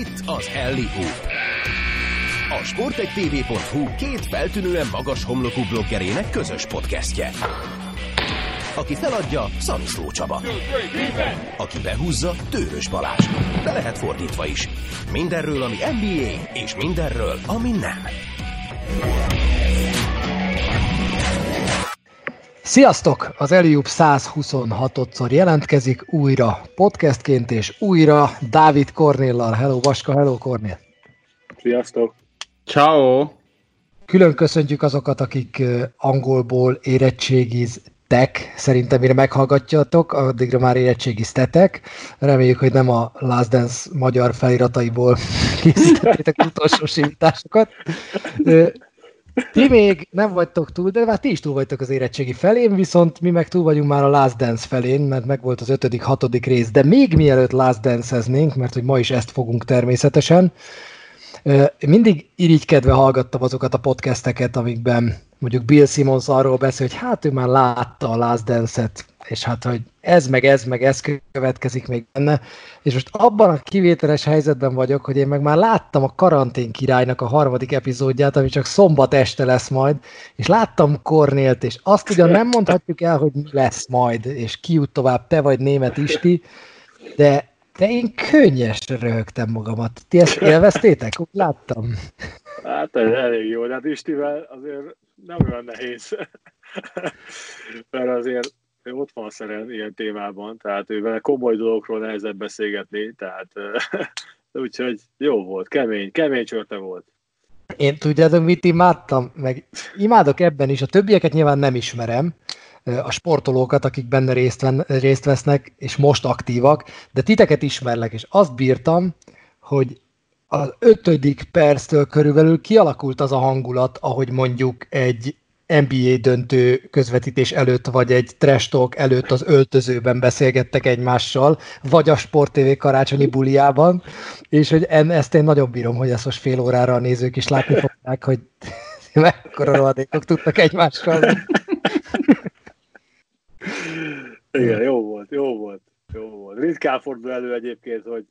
Itt az Hoop. A sportegtv.hu két feltűnően magas homlokú bloggerének közös podcastje. Aki feladja, Szaniszló Csaba. Aki behúzza, Tőrös Balázs. De lehet fordítva is. Mindenről, ami NBA, és mindenről, ami nem. Sziasztok! Az Eliup 126-szor jelentkezik újra podcastként, és újra Dávid Kornéllal. Hello Vaska, hello Kornél! Sziasztok! Ciao! Külön köszöntjük azokat, akik angolból érettségiztek. Szerintem mire meghallgatjatok, addigra már érettségiztetek. Reméljük, hogy nem a Last Dance magyar felirataiból készítettétek utolsó simításokat. Ti még nem vagytok túl, de már ti is túl vagytok az érettségi felén, viszont mi meg túl vagyunk már a Last Dance felén, mert meg volt az ötödik, hatodik rész, de még mielőtt Last Dance-eznénk, mert hogy ma is ezt fogunk természetesen, mindig irigykedve hallgattam azokat a podcasteket, amikben mondjuk Bill Simmons arról beszél, hogy hát ő már látta a Last Dance-et, és hát, hogy ez meg ez meg ez következik még benne, és most abban a kivételes helyzetben vagyok, hogy én meg már láttam a Karantén királynak a harmadik epizódját, ami csak szombat este lesz majd, és láttam Kornélt, és azt ugyan nem mondhatjuk el, hogy mi lesz majd, és ki jut tovább, te vagy német Isti, de, de én könnyesre röhögtem magamat. Ti ezt élveztétek? Úgy láttam. Hát ez elég jó, de hát Istivel azért nem olyan nehéz. Mert azért ő ott van szeren ilyen témában, tehát ő vele komoly dolgokról nehezebb beszélgetni, tehát úgyhogy jó volt, kemény, kemény csörte volt. Én tudjátok, mit imádtam? Meg imádok ebben is, a többieket nyilván nem ismerem, a sportolókat, akik benne részt, ven, részt vesznek, és most aktívak, de titeket ismerlek, és azt bírtam, hogy az ötödik perctől körülbelül kialakult az a hangulat, ahogy mondjuk egy NBA döntő közvetítés előtt, vagy egy trash talk előtt az öltözőben beszélgettek egymással, vagy a Sport TV karácsonyi buliában, és hogy en, ezt én nagyon bírom, hogy ezt most fél órára a nézők is látni fogják, hogy mekkora rohadékok tudtak egymással. Igen, jó volt, jó volt, jó volt. Ritkán fordul elő egyébként, hogy,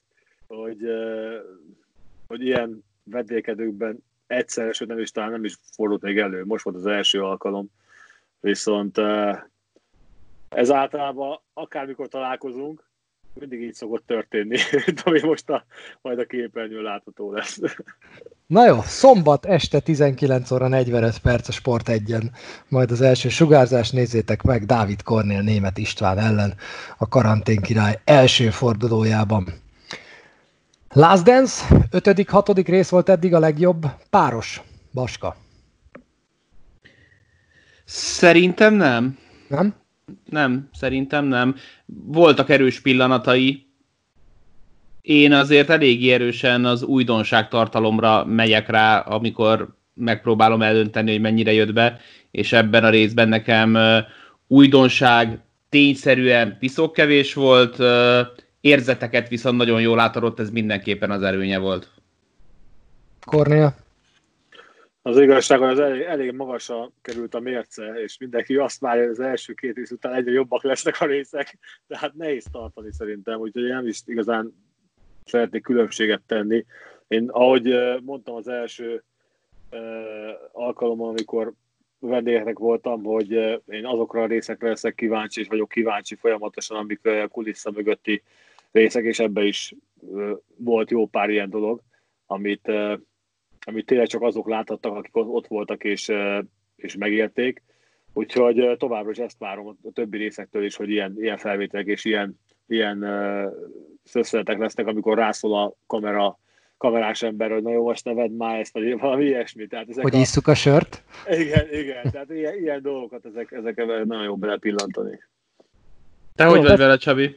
hogy, hogy ilyen vedékedőkben egyszer, sőt nem is talán nem is fordult még elő, most volt az első alkalom, viszont ez általában akármikor találkozunk, mindig így szokott történni, ami most a, majd a képernyőn látható lesz. Na jó, szombat este 19 óra 45 perc a Sport egyen, majd az első sugárzás nézzétek meg Dávid Kornél német István ellen a karantén király első fordulójában. Last Dance, ötödik, hatodik rész volt eddig a legjobb. Páros, Baska. Szerintem nem. Nem? Nem, szerintem nem. Voltak erős pillanatai. Én azért elég erősen az újdonság tartalomra megyek rá, amikor megpróbálom eldönteni, hogy mennyire jött be, és ebben a részben nekem újdonság tényszerűen piszok kevés volt, érzeteket viszont nagyon jól átadott, ez mindenképpen az erőnye volt. Kornél? Az igazság, hogy az elég, elég magasra került a mérce, és mindenki azt várja, hogy az első két rész után egyre jobbak lesznek a részek, de hát nehéz tartani szerintem, úgyhogy nem is igazán szeretnék különbséget tenni. Én, ahogy mondtam az első alkalommal, amikor vendégeknek voltam, hogy én azokra a részekre leszek kíváncsi, és vagyok kíváncsi folyamatosan, amik a kulissza mögötti részek, és ebbe is volt jó pár ilyen dolog, amit, amit tényleg csak azok láthattak, akik ott voltak és, és megérték. Úgyhogy továbbra is ezt várom a többi részektől is, hogy ilyen, ilyen felvételek és ilyen, ilyen szösszeletek lesznek, amikor rászól a kamera kamerás ember, hogy na jó, most neved már ezt, vagy valami ilyesmi. Tehát ezek hogy a... isszuk a sört? Igen, igen, tehát ilyen, ilyen dolgokat ezek, ezek nagyon jó belepillantani. Te jó, hogy vagy vele, Csabi?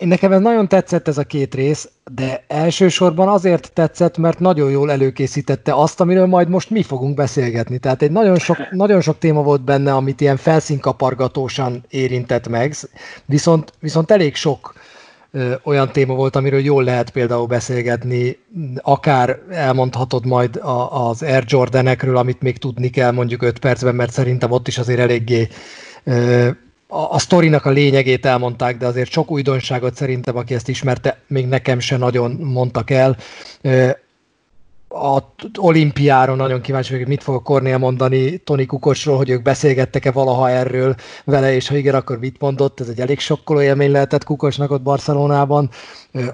Én nekem ez nagyon tetszett ez a két rész, de elsősorban azért tetszett, mert nagyon jól előkészítette azt, amiről majd most mi fogunk beszélgetni. Tehát egy nagyon sok, nagyon sok téma volt benne, amit ilyen felszínkapargatósan érintett meg, viszont, viszont elég sok ö, olyan téma volt, amiről jól lehet például beszélgetni, akár elmondhatod majd a, az Air Jordanekről, amit még tudni kell mondjuk 5 percben, mert szerintem ott is azért eléggé ö, a, a sztorinak a lényegét elmondták, de azért sok újdonságot szerintem, aki ezt ismerte, még nekem se nagyon mondtak el. A olimpiáron nagyon kíváncsi vagyok, mit fog Kornél mondani Toni Kukocsról, hogy ők beszélgettek-e valaha erről vele, és ha igen, akkor mit mondott. Ez egy elég sokkoló élmény lehetett Kukocsnak ott Barcelonában.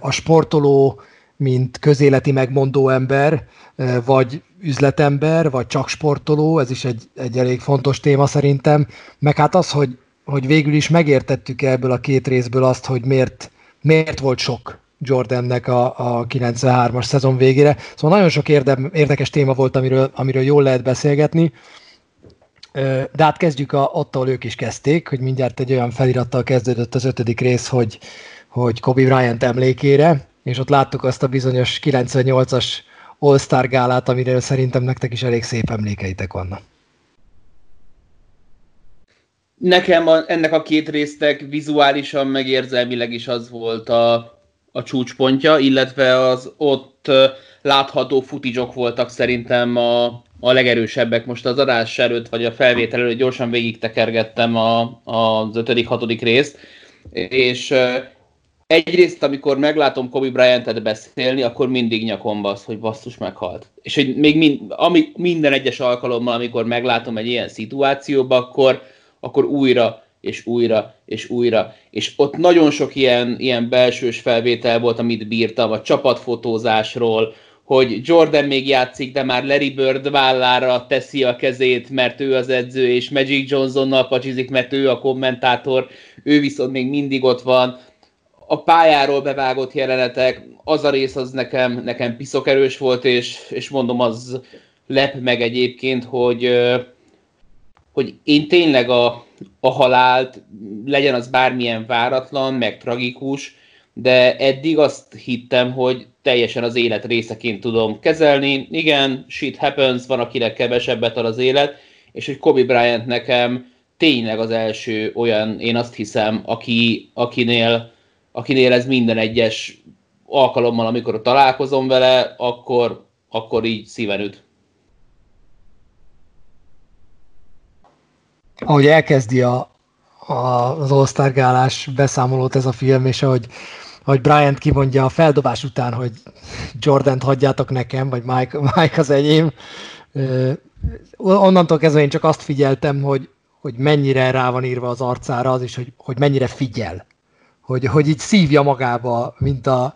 A sportoló, mint közéleti megmondó ember, vagy üzletember, vagy csak sportoló, ez is egy, egy elég fontos téma szerintem, meg hát az, hogy hogy végül is megértettük ebből a két részből azt, hogy miért, miért volt sok Jordannek a, a 93-as szezon végére. Szóval nagyon sok érdem, érdekes téma volt, amiről, amiről jól lehet beszélgetni. De hát kezdjük a, ott, ahol ők is kezdték, hogy mindjárt egy olyan felirattal kezdődött az ötödik rész, hogy, hogy Kobe Bryant emlékére, és ott láttuk azt a bizonyos 98-as All-Star gálát, amiről szerintem nektek is elég szép emlékeitek vannak. Nekem a, ennek a két résztek vizuálisan, meg érzelmileg is az volt a, a csúcspontja, illetve az ott látható futizsok voltak szerintem a, a legerősebbek. Most az adás előtt, vagy a felvétel előtt gyorsan végig tekergettem a, az ötödik, hatodik részt, és egyrészt, amikor meglátom Kobe Bryant-et beszélni, akkor mindig nyakomba az, hogy basszus meghalt. És hogy még mind, ami, minden egyes alkalommal, amikor meglátom egy ilyen szituációba, akkor, akkor újra és újra és újra. És ott nagyon sok ilyen, ilyen belsős felvétel volt, amit bírtam, a csapatfotózásról, hogy Jordan még játszik, de már Larry Bird vállára teszi a kezét, mert ő az edző, és Magic Johnsonnal pacsizik, mert ő a kommentátor, ő viszont még mindig ott van. A pályáról bevágott jelenetek, az a rész az nekem, nekem piszok erős volt, és, és mondom, az lep meg egyébként, hogy, hogy én tényleg a, a halált, legyen az bármilyen váratlan, meg tragikus, de eddig azt hittem, hogy teljesen az élet részeként tudom kezelni. Igen, shit happens, van akinek kevesebbet ad az élet, és hogy Kobe Bryant nekem tényleg az első olyan, én azt hiszem, aki, akinél, akinél ez minden egyes alkalommal, amikor találkozom vele, akkor, akkor így szíven üt. Ahogy elkezdi a, a, az All-Star beszámolót ez a film, és ahogy, ahogy Bryant kimondja a feldobás után, hogy Jordan-t hagyjátok nekem, vagy Mike, Mike az enyém, onnantól kezdve én csak azt figyeltem, hogy, hogy mennyire rá van írva az arcára az is, hogy, hogy mennyire figyel. Hogy, hogy így szívja magába, mint a,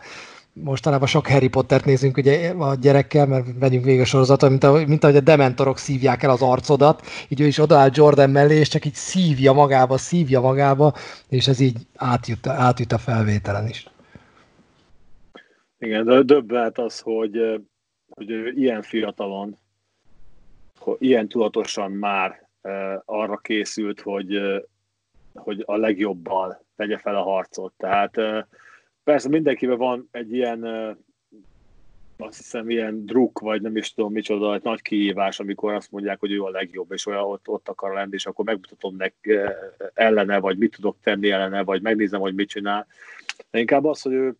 mostanában sok Harry Pottert nézünk ugye a gyerekkel, mert vegyünk végig a sorozatot, mint, ahogy, mint ahogy a dementorok szívják el az arcodat, így ő is odaáll Jordan mellé, és csak így szívja magába, szívja magába, és ez így átjut, átjut a felvételen is. Igen, de döbbent az, hogy, hogy ő ilyen fiatalon, hogy ilyen tudatosan már arra készült, hogy, hogy a legjobbal tegye fel a harcot. Tehát persze mindenkiben van egy ilyen, azt hiszem, ilyen druk, vagy nem is tudom micsoda, egy nagy kihívás, amikor azt mondják, hogy ő a legjobb, és olyan ott, ott akar lenni, és akkor megmutatom nek ellene, vagy mit tudok tenni ellene, vagy megnézem, hogy mit csinál. De inkább az, hogy ő,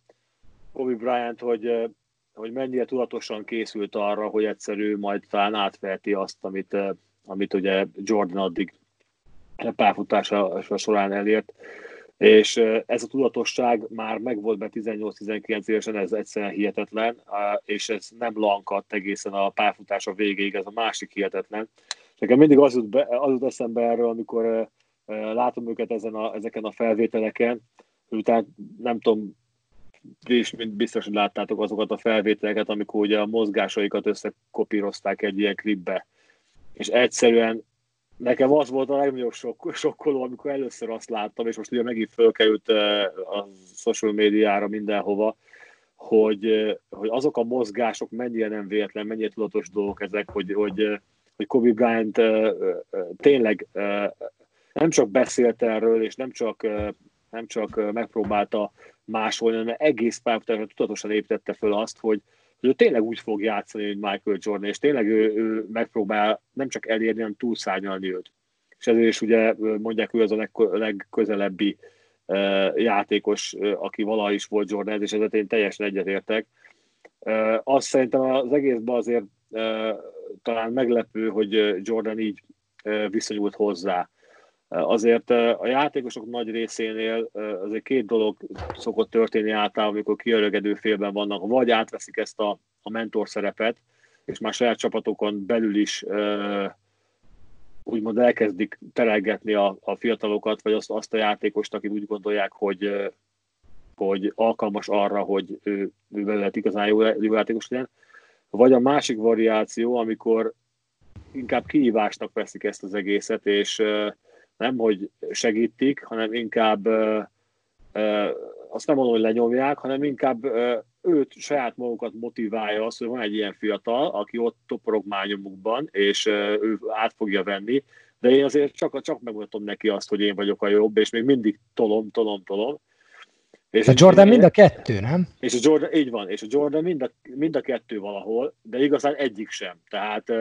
Kobe Bryant, hogy, hogy mennyire tudatosan készült arra, hogy egyszerű majd talán átverti azt, amit, amit ugye Jordan addig pályafutása során elért és ez a tudatosság már megvolt be 18-19 évesen, ez egyszerűen hihetetlen, és ez nem lankadt egészen a pályafutása végéig, ez a másik hihetetlen. És nekem mindig az jut, be, az jut eszembe erről, amikor látom őket ezen a, ezeken a felvételeken, utána nem tudom, és biztos, hogy láttátok azokat a felvételeket, amikor ugye a mozgásaikat összekopírozták egy ilyen klipbe. És egyszerűen nekem az volt a legnagyobb sok, sokkoló, amikor először azt láttam, és most ugye megint fölkerült a social médiára mindenhova, hogy, hogy azok a mozgások mennyire nem véletlen, mennyire tudatos dolgok ezek, hogy, hogy, hogy Kobe Bryant tényleg nem csak beszélt erről, és nem csak, nem csak megpróbálta másolni, hanem egész pályára tudatosan építette föl azt, hogy, hogy ő tényleg úgy fog játszani, mint Michael Jordan, és tényleg ő, ő megpróbál nem csak elérni, hanem túlszárnyalni őt. És ezért is ugye mondják, ő az a legközelebbi játékos, aki valaha is volt Jordan, és ezért én teljesen egyetértek. Azt szerintem az egészben azért talán meglepő, hogy Jordan így viszonyult hozzá. Azért a játékosok nagy részénél azért két dolog szokott történni általában, amikor kiörögedő félben vannak, vagy átveszik ezt a, a mentor szerepet, és már saját csapatokon belül is úgymond elkezdik terelgetni a, a fiatalokat, vagy azt, azt a játékost, akit úgy gondolják, hogy, hogy alkalmas arra, hogy ő, ő lehet igazán jó, jó játékos legyen. Vagy a másik variáció, amikor inkább kihívásnak veszik ezt az egészet, és nem, hogy segítik, hanem inkább azt nem mondom, hogy lenyomják, hanem inkább őt saját magukat motiválja az, hogy van egy ilyen fiatal, aki ott toporog mányomukban, és ő át fogja venni, de én azért csak, csak megmutatom neki azt, hogy én vagyok a jobb, és még mindig tolom, tolom, tolom. És a Jordan én, mind a kettő, nem? És a Jordan, így van, és a Jordan mind a, mind a kettő valahol, de igazán egyik sem. Tehát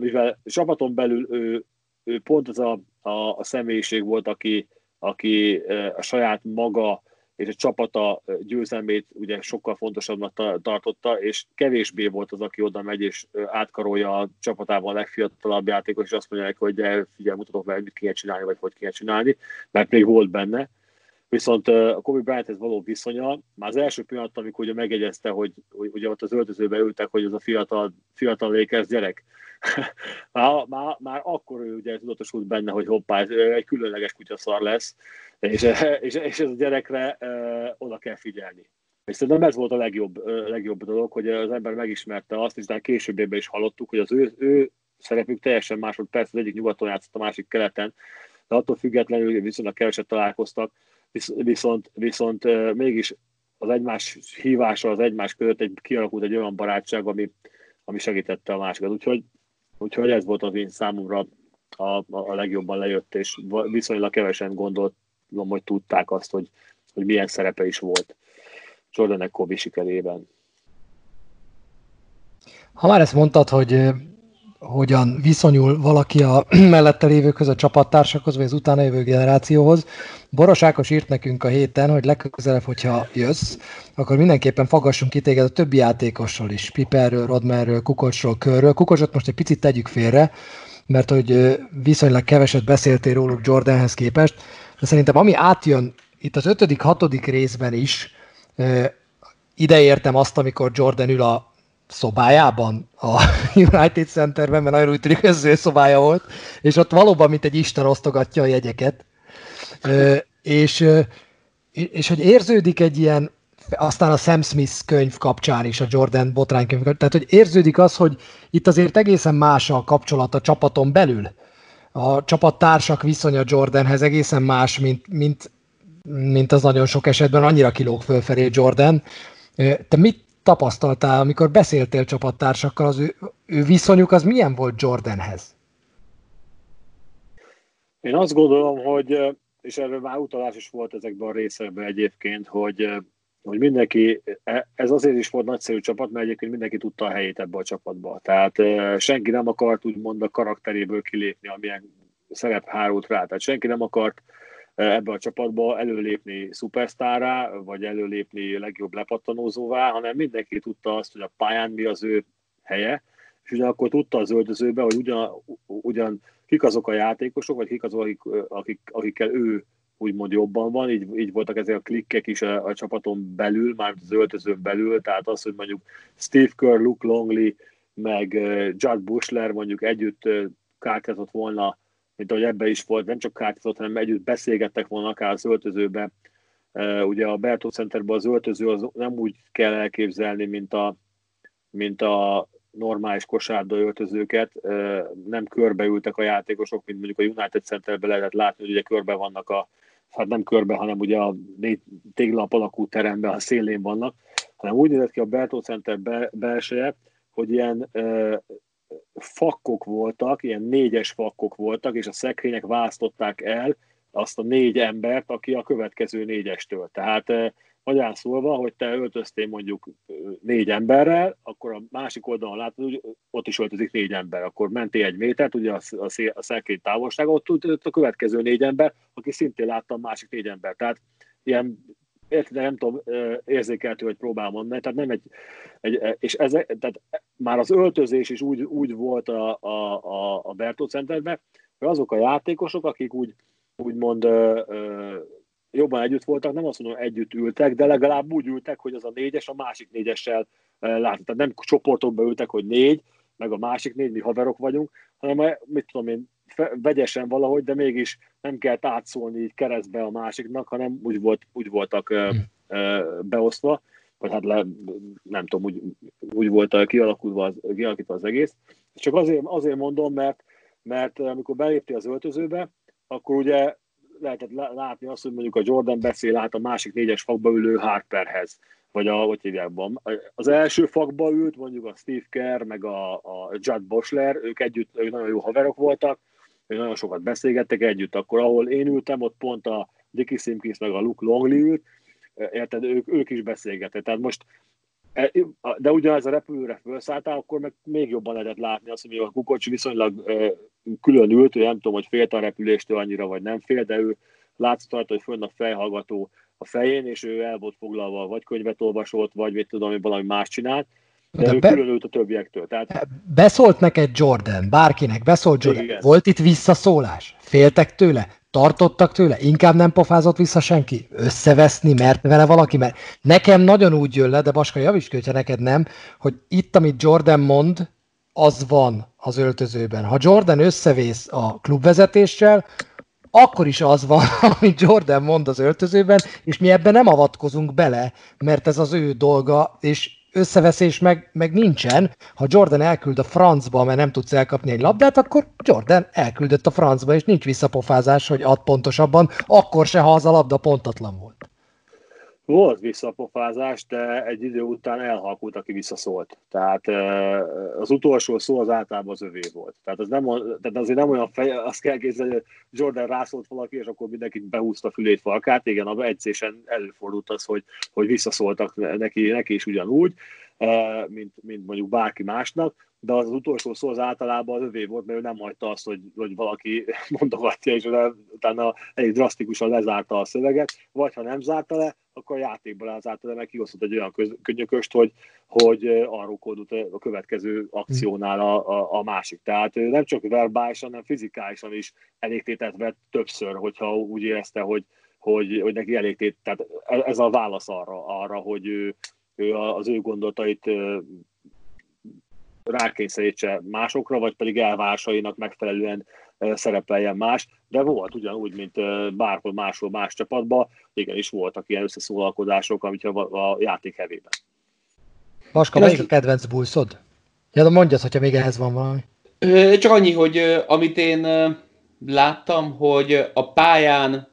mivel csapaton belül ő, ő pont az a, a, a személyiség volt, aki, aki a saját maga és a csapata győzelmét ugye sokkal fontosabbnak tartotta, és kevésbé volt az, aki oda megy és átkarolja a csapatában a legfiatalabb játékos, és azt mondja hogy de figyelj, mutatok meg, mit kéne csinálni, vagy hogy kéne csinálni, mert még volt benne. Viszont a Kobe Bryanthez való viszonya, már az első pillanat, amikor ugye megegyezte, hogy, hogy ugye ott az öltözőbe ültek, hogy az a fiatal, fiatal Lakers gyerek, már, már, már akkor ő ugye tudatosult benne, hogy hoppá, ez egy különleges kutyaszar lesz, és, és, és ez a gyerekre uh, oda kell figyelni. És szerintem ez volt a legjobb, legjobb dolog, hogy az ember megismerte azt, és utána később is hallottuk, hogy az ő, ő szerepük teljesen más volt. Persze az egyik nyugaton játszott, a másik keleten, de attól függetlenül viszonylag keveset találkoztak, viszont, viszont mégis az egymás hívása, az egymás között egy, kialakult egy olyan barátság, ami, ami segítette a másikat. Úgyhogy Úgyhogy ez volt az én számomra a, a legjobban lejött, és viszonylag kevesen gondoltam, hogy tudták azt, hogy, hogy milyen szerepe is volt Jordanek Kobe sikerében. Ha már ezt mondtad, hogy hogyan viszonyul valaki a mellette lévőkhöz, a csapattársakhoz, vagy az utána jövő generációhoz. Boros Ákos írt nekünk a héten, hogy legközelebb, hogyha jössz, akkor mindenképpen faggassunk ki téged a többi játékosról is, Piperről, Rodmerről, Kukocsról, Körről. Kukocsot most egy picit tegyük félre, mert hogy viszonylag keveset beszéltél róluk Jordanhez képest, de szerintem ami átjön itt az ötödik, hatodik részben is, ide értem azt, amikor Jordan ül a szobájában, a United Centerben, mert nagyon úgy tűnik, hogy ez ő szobája volt, és ott valóban, mint egy isten osztogatja a jegyeket. és, és hogy érződik egy ilyen, aztán a Sam Smith könyv kapcsán is, a Jordan botrány könyv, tehát hogy érződik az, hogy itt azért egészen más a kapcsolat a csapaton belül. A csapattársak viszonya Jordanhez egészen más, mint, mint, mint az nagyon sok esetben, annyira kilóg fölfelé Jordan. Te mit tapasztaltál, amikor beszéltél csapattársakkal, az ő, ő viszonyuk az milyen volt Jordanhez? Én azt gondolom, hogy, és erről már utalás is volt ezekben a részekben egyébként, hogy, hogy mindenki, e, ez azért is volt nagyszerű csapat, mert egyébként mindenki tudta a helyét ebbe a csapatba. Tehát senki nem akart úgymond a karakteréből kilépni, amilyen szerep hárult rá. Tehát senki nem akart ebbe a csapatba előlépni szupersztárá, vagy előlépni legjobb lepattanózóvá, hanem mindenki tudta azt, hogy a pályán mi az ő helye, és ugyanakkor tudta az öltözőbe, hogy ugyan, ugyan kik azok a játékosok, vagy kik azok, akik, akik, akikkel ő úgymond jobban van, így, így voltak ezek a klikkek is a, a csapaton belül, már az öltözőn belül, tehát az, hogy mondjuk Steve Kerr, Luke Longley, meg Judd Bushler mondjuk együtt kártyázott volna mint ahogy ebbe is volt, nem csak kártyázott, hanem együtt beszélgettek volna akár az öltözőbe. Ugye a Bertó Centerben az öltöző az nem úgy kell elképzelni, mint a, mint a normális kosárda öltözőket, nem körbeültek a játékosok, mint mondjuk a United Centerben lehetett látni, hogy ugye körbe vannak a, hát nem körbe, hanem ugye a négy téglap alakú teremben a szélén vannak, hanem úgy nézett ki a Bertó Center be, belseje, hogy ilyen fakkok voltak, ilyen négyes fakkok voltak, és a szekrények választották el azt a négy embert, aki a következő négyestől. Tehát eh, magyarán szólva, hogy te öltöztél mondjuk eh, négy emberrel, akkor a másik oldalon látod, hogy ott is öltözik négy ember, akkor mentél egy métert, ugye a, a, a szekrény távolsága, ott, ott a következő négy ember, aki szintén látta a másik négy ember. Tehát ilyen érted, nem tudom, érzékeltő, hogy próbál mondani, tehát nem egy, egy és ez, tehát már az öltözés is úgy, úgy volt a, a, a, a Bertó Centerben, hogy azok a játékosok, akik úgy, úgymond ö, ö, jobban együtt voltak, nem azt mondom, együtt ültek, de legalább úgy ültek, hogy az a négyes a másik négyessel látni. Tehát nem csoportokba ültek, hogy négy, meg a másik négy, mi haverok vagyunk, hanem mit tudom én, vegyesen valahogy, de mégis nem kell átszólni így keresztbe a másiknak, hanem úgy, volt, úgy voltak ö, ö, beosztva, vagy hát le, nem tudom, úgy, úgy volt kialakulva az, kialakítva az egész. Csak azért, azért mondom, mert, mert amikor belépti az öltözőbe, akkor ugye lehetett látni azt, hogy mondjuk a Jordan beszél át a másik négyes fakba ülő Harperhez, vagy a, hogy hívják, az első fakba ült mondjuk a Steve Kerr, meg a, a Judd Boschler, ők együtt, ők nagyon jó haverok voltak, ők nagyon sokat beszélgettek együtt, akkor ahol én ültem, ott pont a Dickie Simpkins meg a Luke Longley ült, érted, ők, ők is beszélgettek. Tehát most e, de ugyanez a repülőre felszálltál, akkor meg még jobban lehetett látni azt, hogy a Kukocs viszonylag külön ült, ő nem tudom, hogy félt a repüléstől annyira, vagy nem fél, de ő látszott rajta, hogy fönn a fejhallgató a fején, és ő el volt foglalva, vagy könyvet olvasott, vagy mit tudom, hogy valami más csinált, de, ő be... külön ült a többiektől. Tehát... Beszólt neked Jordan, bárkinek, beszólt Jordan. Igen. Volt itt visszaszólás? Féltek tőle? Tartottak tőle? Inkább nem pofázott vissza senki? Összeveszni, mert vele valaki? Mert nekem nagyon úgy jön le, de Baska javíts hogyha neked nem, hogy itt, amit Jordan mond, az van az öltözőben. Ha Jordan összevész a klubvezetéssel, akkor is az van, amit Jordan mond az öltözőben, és mi ebben nem avatkozunk bele, mert ez az ő dolga, és összeveszés meg, meg nincsen. Ha Jordan elküld a francba, mert nem tudsz elkapni egy labdát, akkor Jordan elküldött a francba, és nincs visszapofázás, hogy ad pontosabban, akkor se, ha az a labda pontatlan volt. Volt visszapofázás, de egy idő után elhalkult, aki visszaszólt. Tehát az utolsó szó az általában az övé volt. Tehát, az nem, tehát azért nem olyan fej, azt kell készíteni, hogy Jordan rászólt valaki, és akkor mindenki behúzta fülét falkát. Igen, a edzésen előfordult az, hogy, hogy visszaszóltak neki, neki is ugyanúgy, mint, mint mondjuk bárki másnak, de az, utolsó szó az általában az övé volt, mert ő nem hagyta azt, hogy, hogy valaki mondogatja, és utána elég drasztikusan lezárta a szöveget, vagy ha nem zárta le, akkor a játékban lezárta le, meg kiosztott egy olyan könyököst, hogy, hogy arrókodott a következő akciónál a, a, a másik. Tehát nem csak verbálisan, hanem fizikálisan is elégtétet vett többször, hogyha úgy érezte, hogy, hogy, hogy neki elégtét, tehát ez a válasz arra, arra hogy ő, ő az ő gondolatait rákényszerítse másokra, vagy pedig elvárásainak megfelelően szerepeljen más, de volt ugyanúgy, mint bárhol máshol más csapatban, igenis voltak ilyen összeszólalkodások, amit a, a játék hevében. Vaska, melyik a kedvenc bulszod? Ja, de mondjad, hogyha még ehhez van valami. Csak annyi, hogy amit én láttam, hogy a pályán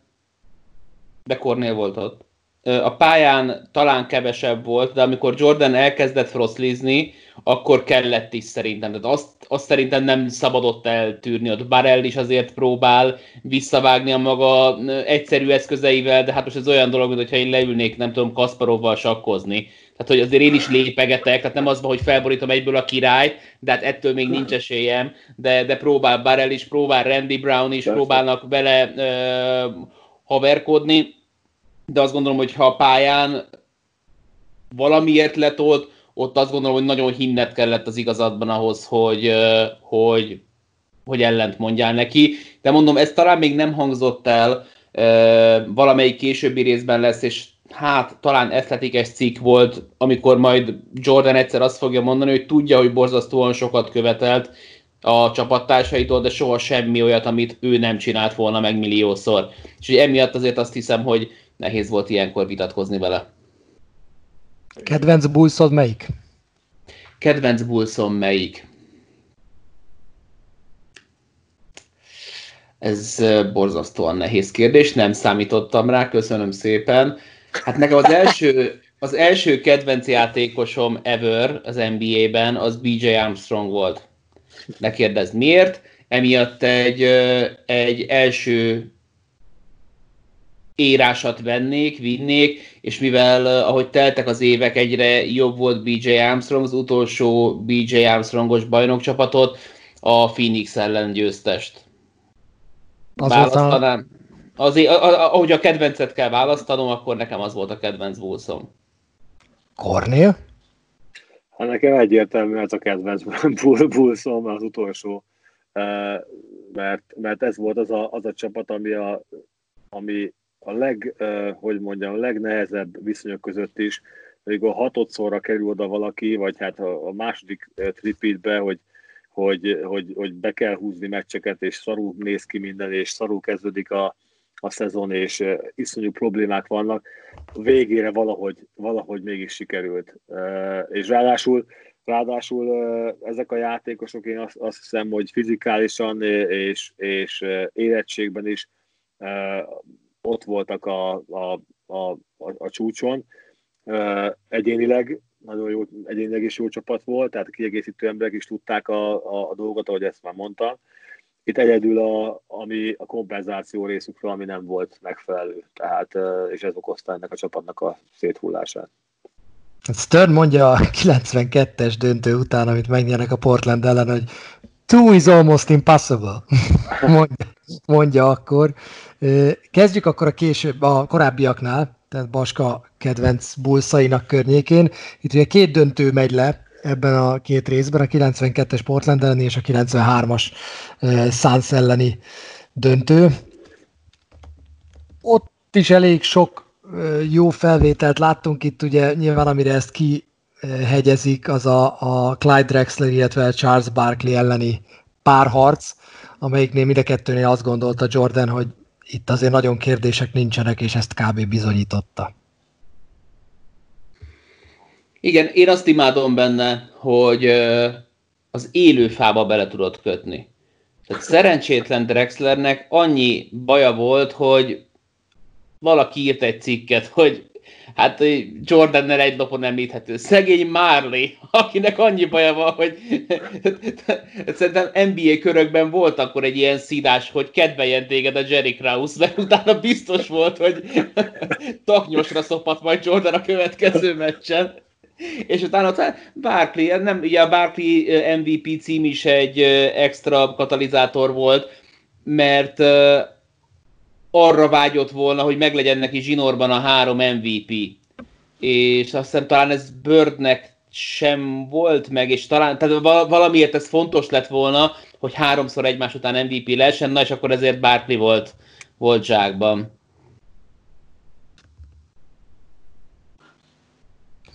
de Cornél volt ott. A pályán talán kevesebb volt, de amikor Jordan elkezdett frostlizni, akkor kellett is szerintem. Tehát azt, azt szerintem nem szabadott eltűrni. Ott Barell is azért próbál visszavágni a maga egyszerű eszközeivel, de hát most ez olyan dolog, mint hogyha én leülnék, nem tudom, Kasparovval sakkozni. Tehát, hogy azért én is lépegetek, tehát nem az hogy felborítom egyből a királyt, de hát ettől még nincs esélyem, de, de próbál Barell is, próbál Randy Brown is, próbálnak vele ö, haverkodni, de azt gondolom, hogy ha a pályán valamiért letolt, ott azt gondolom, hogy nagyon hinnet kellett az igazatban ahhoz, hogy, hogy, hogy ellent mondjál neki. De mondom, ez talán még nem hangzott el, valamelyik későbbi részben lesz, és hát talán eszletikes cikk volt, amikor majd Jordan egyszer azt fogja mondani, hogy tudja, hogy borzasztóan sokat követelt a csapattársaitól, de soha semmi olyat, amit ő nem csinált volna meg milliószor. És emiatt azért azt hiszem, hogy nehéz volt ilyenkor vitatkozni vele. Kedvenc bullszod melyik? Kedvenc bullszom melyik? Ez borzasztóan nehéz kérdés, nem számítottam rá, köszönöm szépen. Hát nekem az első, az első kedvenc játékosom ever az NBA-ben az BJ Armstrong volt. Ne kérdezz miért, emiatt egy, egy első írásat vennék, vinnék, és mivel ahogy teltek az évek, egyre jobb volt BJ Armstrong, az utolsó BJ Armstrongos bajnokcsapatot, a Phoenix ellen győztest. Az Választanám. Azért, ahogy a kedvencet kell választanom, akkor nekem az volt a kedvenc bullszom. Kornél? Hát nekem egyértelmű ez a kedvenc bullszom, az utolsó mert, mert ez volt az a, az a csapat, ami a, ami a leg, hogy mondjam, a legnehezebb viszonyok között is, amikor hatodszorra kerül oda valaki, vagy hát a, a második tripitbe, hogy, hogy, hogy, hogy be kell húzni meccseket, és szarul néz ki minden, és szarul kezdődik a, a szezon, és iszonyú problémák vannak, végére valahogy, valahogy mégis sikerült. És ráadásul, ráadásul ezek a játékosok, én azt, azt hiszem, hogy fizikálisan és, és érettségben is ott voltak a, a, a, a, a csúcson. Egyénileg nagyon jó, egyénileg is jó csapat volt, tehát kiegészítő emberek is tudták a, a, a dolgot, ahogy ezt már mondtam. Itt egyedül a, ami a kompenzáció részükről, ami nem volt megfelelő, tehát, és ez okozta ennek a csapatnak a széthullását. Stern mondja a 92-es döntő után, amit megnyernek a Portland ellen, hogy two is almost impossible, mondja, mondja akkor. Kezdjük akkor a később, a korábbiaknál, tehát Baska kedvenc bulszainak környékén. Itt ugye két döntő megy le ebben a két részben, a 92-es Portland elleni és a 93-as Suns elleni döntő. Ott is elég sok jó felvételt láttunk itt, ugye nyilván amire ezt kihegyezik, az a, a Clyde Drexler, illetve Charles Barkley elleni párharc, amelyiknél mind a kettőnél azt gondolta Jordan, hogy itt azért nagyon kérdések nincsenek, és ezt kb. bizonyította. Igen, én azt imádom benne, hogy az élő fába bele tudott kötni. Tehát szerencsétlen Drexlernek annyi baja volt, hogy valaki írt egy cikket, hogy hát Jordannel egy napon említhető. Szegény Marley, akinek annyi baja van, hogy szerintem NBA körökben volt akkor egy ilyen színás, hogy kedveljen téged a Jerry Krause, mert utána biztos volt, hogy taknyosra szopat majd Jordan a következő meccsen. És utána ott Barkley, nem, ugye a Barkley MVP cím is egy extra katalizátor volt, mert arra vágyott volna, hogy meglegyen neki zsinórban a három MVP. És azt hiszem talán ez Birdnek sem volt meg, és talán, tehát valamiért ez fontos lett volna, hogy háromszor egymás után MVP lehessen, na és akkor ezért Barkley volt, volt zsákban.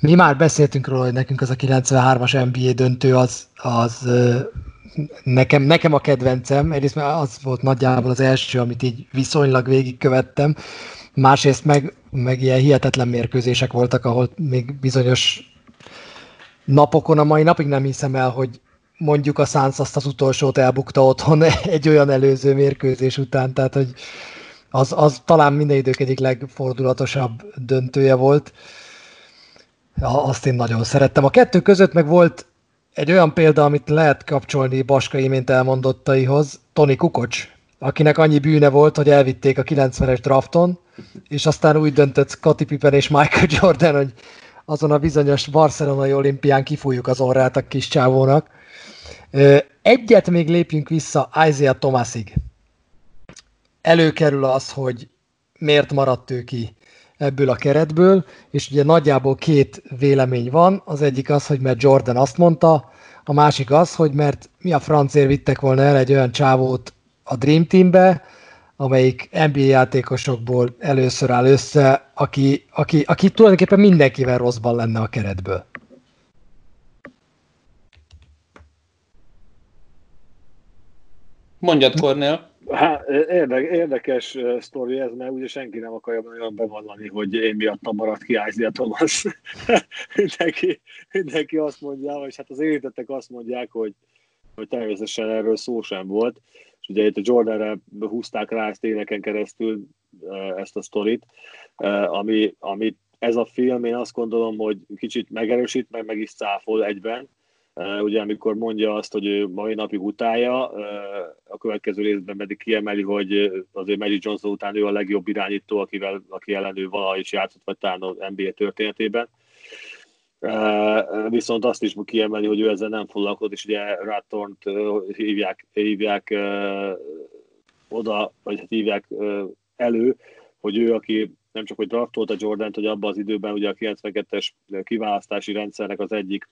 Mi már beszéltünk róla, hogy nekünk az a 93-as NBA döntő az, az nekem, nekem a kedvencem, egyrészt az volt nagyjából az első, amit így viszonylag végigkövettem, másrészt meg, meg ilyen hihetetlen mérkőzések voltak, ahol még bizonyos napokon, a mai napig nem hiszem el, hogy mondjuk a Suns azt az utolsót elbukta otthon egy olyan előző mérkőzés után, tehát hogy az, az talán minden idők egyik legfordulatosabb döntője volt. Azt én nagyon szerettem. A kettő között meg volt egy olyan példa, amit lehet kapcsolni Baska imént elmondottaihoz, Tony Kukocs, akinek annyi bűne volt, hogy elvitték a 90-es drafton, és aztán úgy döntött Scottie Pippen és Michael Jordan, hogy azon a bizonyos barcelonai olimpián kifújjuk az orrát a kis csávónak. Egyet még lépjünk vissza Isaiah Thomasig. Előkerül az, hogy miért maradt ő ki ebből a keretből, és ugye nagyjából két vélemény van. Az egyik az, hogy mert Jordan azt mondta, a másik az, hogy mert mi a francér vittek volna el egy olyan csávót a Dream Teambe, amelyik NBA játékosokból először áll össze, aki, aki, aki tulajdonképpen mindenkivel rosszban lenne a keretből. Mondjad, Kornél. Hát, érdekes, érdekes sztori ez, mert ugye senki nem akarja nagyon bevallani, hogy én miattam maradt ki Isaiah Thomas. mindenki, mindenki azt mondja, és hát az érintettek azt mondják, hogy, hogy természetesen erről szó sem volt. És ugye itt a Jordanre húzták rá ezt éveken keresztül ezt a sztorit, ami, ami ez a film, én azt gondolom, hogy kicsit megerősít, meg meg is cáfol egyben, ugye amikor mondja azt, hogy ő mai napig utálja, a következő részben pedig kiemeli, hogy azért Magic Johnson után ő a legjobb irányító, akivel, aki ellen ő valaha is játszott, vagy talán az NBA történetében. Viszont azt is kiemeli, hogy ő ezzel nem foglalkozott, és ugye Rattornt hívják, hívják oda, vagy hát hívják elő, hogy ő, aki nem csak hogy draftolta Jordant, hogy abban az időben ugye a 92-es kiválasztási rendszernek az egyik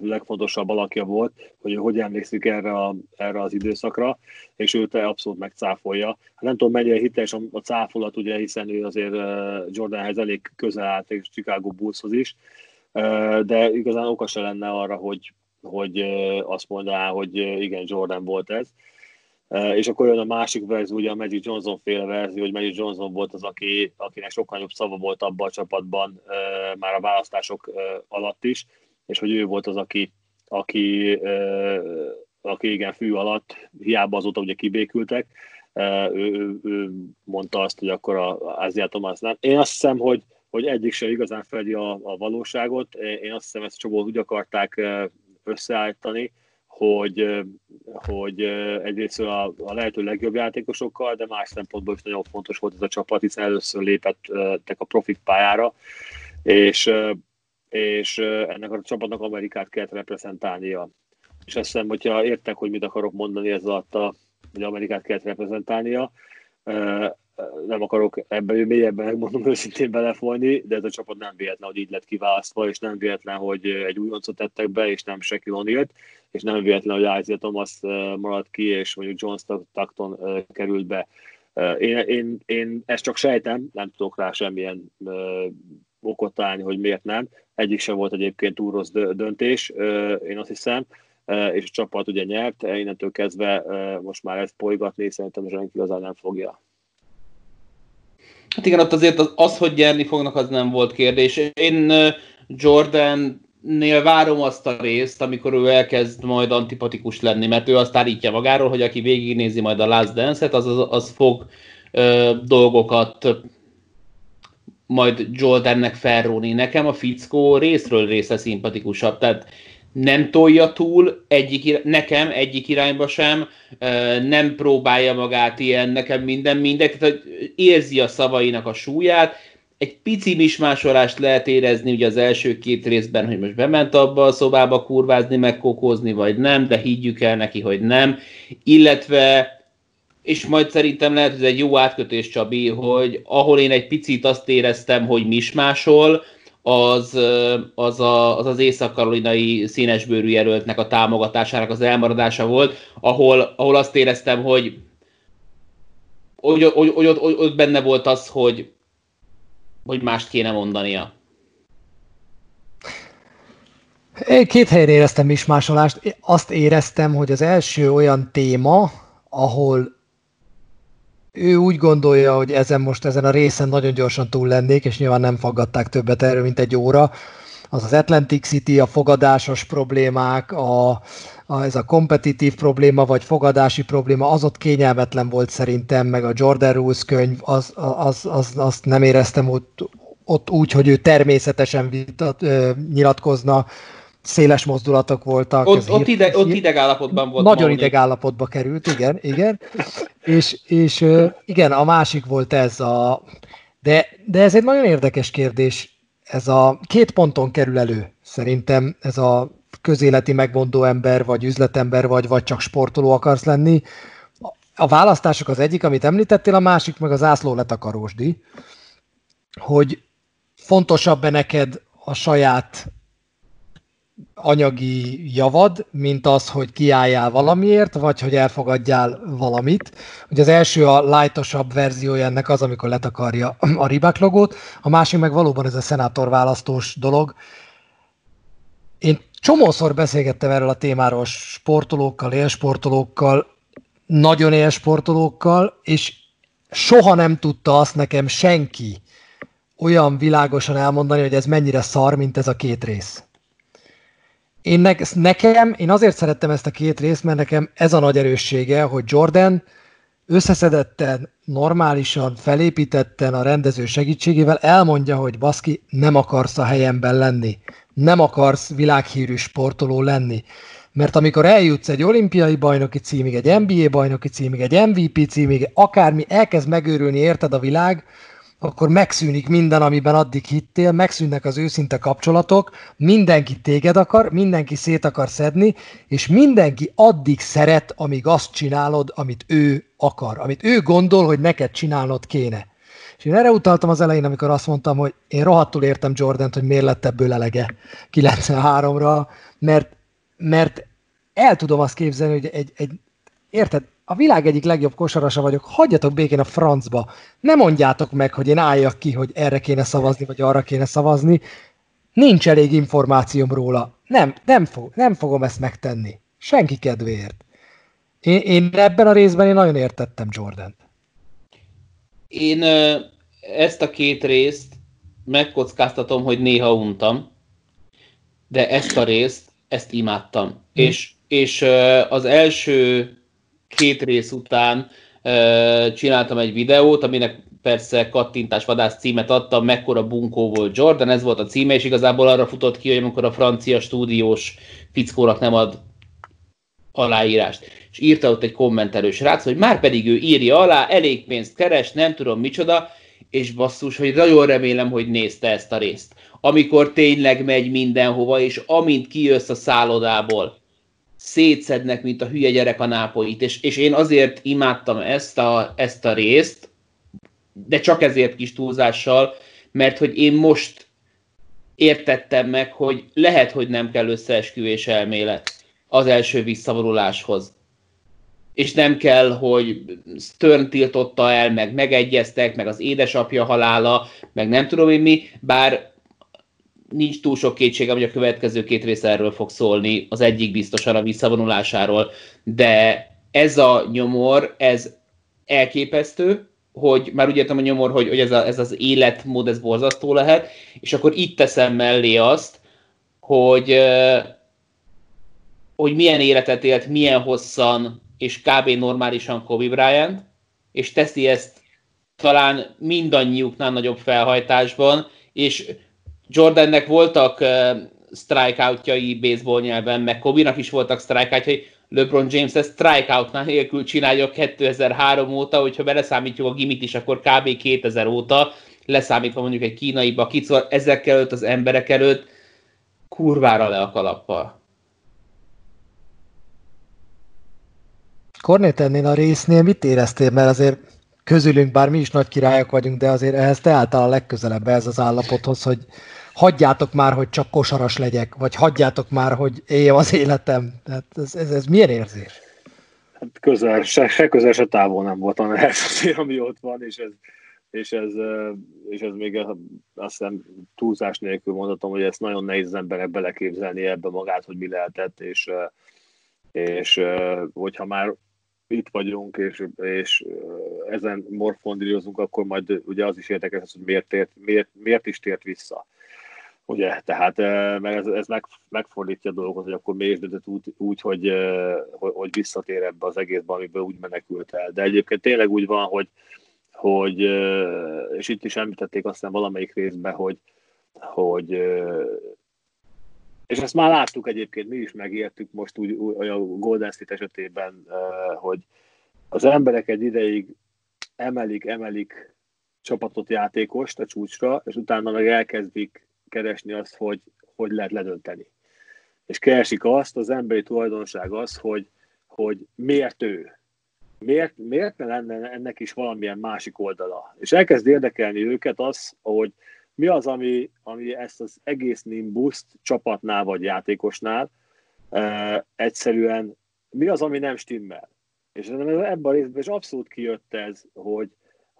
legfontosabb alakja volt, hogy hogy emlékszik erre, a, erre az időszakra, és őt abszolút megcáfolja. Hát nem tudom, mennyire hiteles a, a cáfolat, ugye, hiszen ő azért Jordanhez elég közel állt, és Chicago Bullshoz is, de igazán oka se lenne arra, hogy, hogy azt mondaná, hogy igen, Jordan volt ez. És akkor jön a másik verzió, ugye a Magic Johnson féle verzió, hogy Magic Johnson volt az, aki, akinek sokkal jobb szava volt abban a csapatban már a választások alatt is, és hogy ő volt az, aki, aki, aki igen, fű alatt, hiába azóta ugye kibékültek, ő, ő, ő mondta azt, hogy akkor a Ázia nem. Én azt hiszem, hogy, hogy egyik se igazán fedi a, a valóságot. Én azt hiszem, ezt csomót úgy akarták összeállítani, hogy, hogy egyrészt a, a lehető legjobb játékosokkal, de más szempontból is nagyon fontos volt ez a csapat, hiszen először lépettek a profik pályára, és, és ennek a csapatnak Amerikát kellett reprezentálnia. És azt hiszem, hogyha értek, hogy mit akarok mondani ez alatt, a, hogy Amerikát kellett reprezentálnia, nem akarok ebben mélyebben megmondom őszintén belefolni, de ez a csapat nem véletlen, hogy így lett kiválasztva, és nem véletlen, hogy egy újoncot tettek be, és nem Shaquille O'Neal, és nem véletlen, hogy Isaiah Thomas maradt ki, és mondjuk John Stockton került be. Én, én, én ezt csak sejtem, nem tudok rá semmilyen okot találni, hogy miért nem. Egyik sem volt egyébként túl rossz döntés, én azt hiszem, és a csapat ugye nyert, innentől kezdve most már ezt polygatni szerintem senki igazán nem fogja. Hát igen, ott azért az, az, hogy gyerni fognak, az nem volt kérdés. Én Jordan-nél várom azt a részt, amikor ő elkezd majd antipatikus lenni, mert ő azt állítja magáról, hogy aki végignézi majd a Last Dance-et, az, az, az fog ö, dolgokat majd Jordannek felróni. Nekem a fickó részről része szimpatikusabb, tehát nem tolja túl, egyik, nekem egyik irányba sem, nem próbálja magát ilyen, nekem minden mindegy, tehát érzi a szavainak a súlyát, egy pici mismásolást lehet érezni ugye az első két részben, hogy most bement abba a szobába kurvázni, megkokózni, vagy nem, de higgyük el neki, hogy nem, illetve és majd szerintem lehet, hogy ez egy jó átkötés, Csabi, hogy ahol én egy picit azt éreztem, hogy mismásol, az az, a, az, az észak-karolinai színesbőrű jelöltnek a támogatásának az elmaradása volt, ahol, ahol azt éreztem, hogy hogy, hogy, hogy, hogy, ott benne volt az, hogy, hogy mást kéne mondania. Én két helyen éreztem is másolást. Azt éreztem, hogy az első olyan téma, ahol ő úgy gondolja, hogy ezen most ezen a részen nagyon gyorsan túl lennék, és nyilván nem faggatták többet erről, mint egy óra. Az az Atlantic City, a fogadásos problémák, a, a, ez a kompetitív probléma, vagy fogadási probléma, az ott kényelmetlen volt szerintem, meg a Jordan Rules könyv, az, az, az, azt nem éreztem ott, ott úgy, hogy ő természetesen vitat, ö, nyilatkozna, széles mozdulatok voltak. Ott, ott, ide, ott idegállapotban volt. Nagyon idegállapotba került, igen, igen. és, és igen, a másik volt ez a... De, de ez egy nagyon érdekes kérdés. Ez a két ponton kerül elő. Szerintem ez a közéleti megmondó ember, vagy üzletember, vagy, vagy csak sportoló akarsz lenni. A választások az egyik, amit említettél, a másik meg az ászló letakarósdi, hogy fontosabb-e neked a saját anyagi javad, mint az, hogy kiálljál valamiért, vagy hogy elfogadjál valamit. Ugye az első a lightosabb verziója ennek az, amikor letakarja a Ribak logót, a másik meg valóban ez a szenátor választós dolog. Én csomószor beszélgettem erről a témáról sportolókkal, élsportolókkal, nagyon élsportolókkal, és soha nem tudta azt nekem senki olyan világosan elmondani, hogy ez mennyire szar, mint ez a két rész. Én ne, nekem, én azért szerettem ezt a két részt, mert nekem ez a nagy erőssége, hogy Jordan összeszedetten, normálisan, felépítetten a rendező segítségével elmondja, hogy baszki, nem akarsz a helyemben lenni, nem akarsz világhírű sportoló lenni. Mert amikor eljutsz egy olimpiai bajnoki címig, egy NBA bajnoki címig, egy MVP címig, akármi, elkezd megőrülni érted a világ, akkor megszűnik minden, amiben addig hittél, megszűnnek az őszinte kapcsolatok, mindenki téged akar, mindenki szét akar szedni, és mindenki addig szeret, amíg azt csinálod, amit ő akar, amit ő gondol, hogy neked csinálnod kéne. És én erre utaltam az elején, amikor azt mondtam, hogy én rohadtul értem Jordant, hogy miért lett ebből elege 93-ra, mert, mert el tudom azt képzelni, hogy egy, egy érted, a világ egyik legjobb kosarasa vagyok, hagyjatok békén a francba. Ne mondjátok meg, hogy én álljak ki, hogy erre kéne szavazni, vagy arra kéne szavazni. Nincs elég információm róla. Nem, nem, fog, nem fogom ezt megtenni. Senki kedvéért. Én, én ebben a részben én nagyon értettem Jordan. Én ezt a két részt megkockáztatom, hogy néha untam, de ezt a részt, ezt imádtam. Hmm. És, és az első két rész után csináltam egy videót, aminek persze kattintás vadász címet adtam, mekkora bunkó volt Jordan, ez volt a címe, és igazából arra futott ki, hogy amikor a francia stúdiós fickónak nem ad aláírást. És írta ott egy kommentelő srác, hogy már pedig ő írja alá, elég pénzt keres, nem tudom micsoda, és basszus, hogy nagyon remélem, hogy nézte ezt a részt. Amikor tényleg megy mindenhova, és amint kijössz a szállodából, szétszednek, mint a hülye gyerek a nápoit, és, és én azért imádtam ezt a, ezt a részt, de csak ezért kis túlzással, mert hogy én most értettem meg, hogy lehet, hogy nem kell összeesküvés elmélet az első visszavonuláshoz. És nem kell, hogy Stern tiltotta el, meg megegyeztek, meg az édesapja halála, meg nem tudom én mi, bár nincs túl sok kétségem, hogy a következő két rész erről fog szólni, az egyik biztosan a visszavonulásáról, de ez a nyomor, ez elképesztő, hogy már úgy értem a nyomor, hogy, hogy ez, a, ez az életmód, ez borzasztó lehet, és akkor itt teszem mellé azt, hogy hogy milyen életet élt, milyen hosszan, és kb. normálisan Kobe Bryant, és teszi ezt talán mindannyiuknál nagyobb felhajtásban, és Jordannek voltak strikeoutjai baseball nyelven, meg Kobe-nak is voltak strikeoutjai, LeBron James ezt strikeoutnál nélkül csinálja 2003 óta, hogyha beleszámítjuk a gimit is, akkor kb. 2000 óta, leszámítva mondjuk egy kínaiba, kicor ezek előtt, az emberek előtt, kurvára le a kalappal. Kornét ennél a résznél mit éreztél? Mert azért közülünk, bár mi is nagy királyok vagyunk, de azért ehhez te álltál a legközelebb ez az állapothoz, hogy hagyjátok már, hogy csak kosaras legyek, vagy hagyjátok már, hogy éljem az életem. Tehát ez, ez, ez milyen érzés? Hát közel, se, se közel, se távol nem voltam ehhez azért, ami ott van, és ez, és ez, és ez még azt hiszem túlzás nélkül mondhatom, hogy ezt nagyon nehéz az emberek beleképzelni ebbe magát, hogy mi lehetett, és, és hogyha már itt vagyunk, és, és ezen morfondírozunk, akkor majd ugye az is érdekes, hogy miért, tért, miért, miért is tért vissza. Ugye, tehát, mert ez, ez meg, megfordítja a dolgot, hogy akkor miért döntött úgy, úgy hogy, hogy visszatér ebbe az egészbe, amiből úgy menekült el. De egyébként tényleg úgy van, hogy, hogy és itt is említették aztán valamelyik részben, hogy, hogy és ezt már láttuk egyébként, mi is megértük most úgy, úgy a Golden State esetében, hogy az emberek egy ideig emelik, emelik csapatot játékost a csúcsra, és utána meg elkezdik keresni azt, hogy hogy lehet ledönteni. És keresik azt, az emberi tulajdonság az, hogy, hogy miért ő. Miért, miért ne lenne ennek is valamilyen másik oldala? És elkezd érdekelni őket az, hogy mi az, ami, ami ezt az egész Nimbuszt csapatnál vagy játékosnál e, egyszerűen mi az, ami nem stimmel. És ebben a részben is abszolút kijött ez, hogy,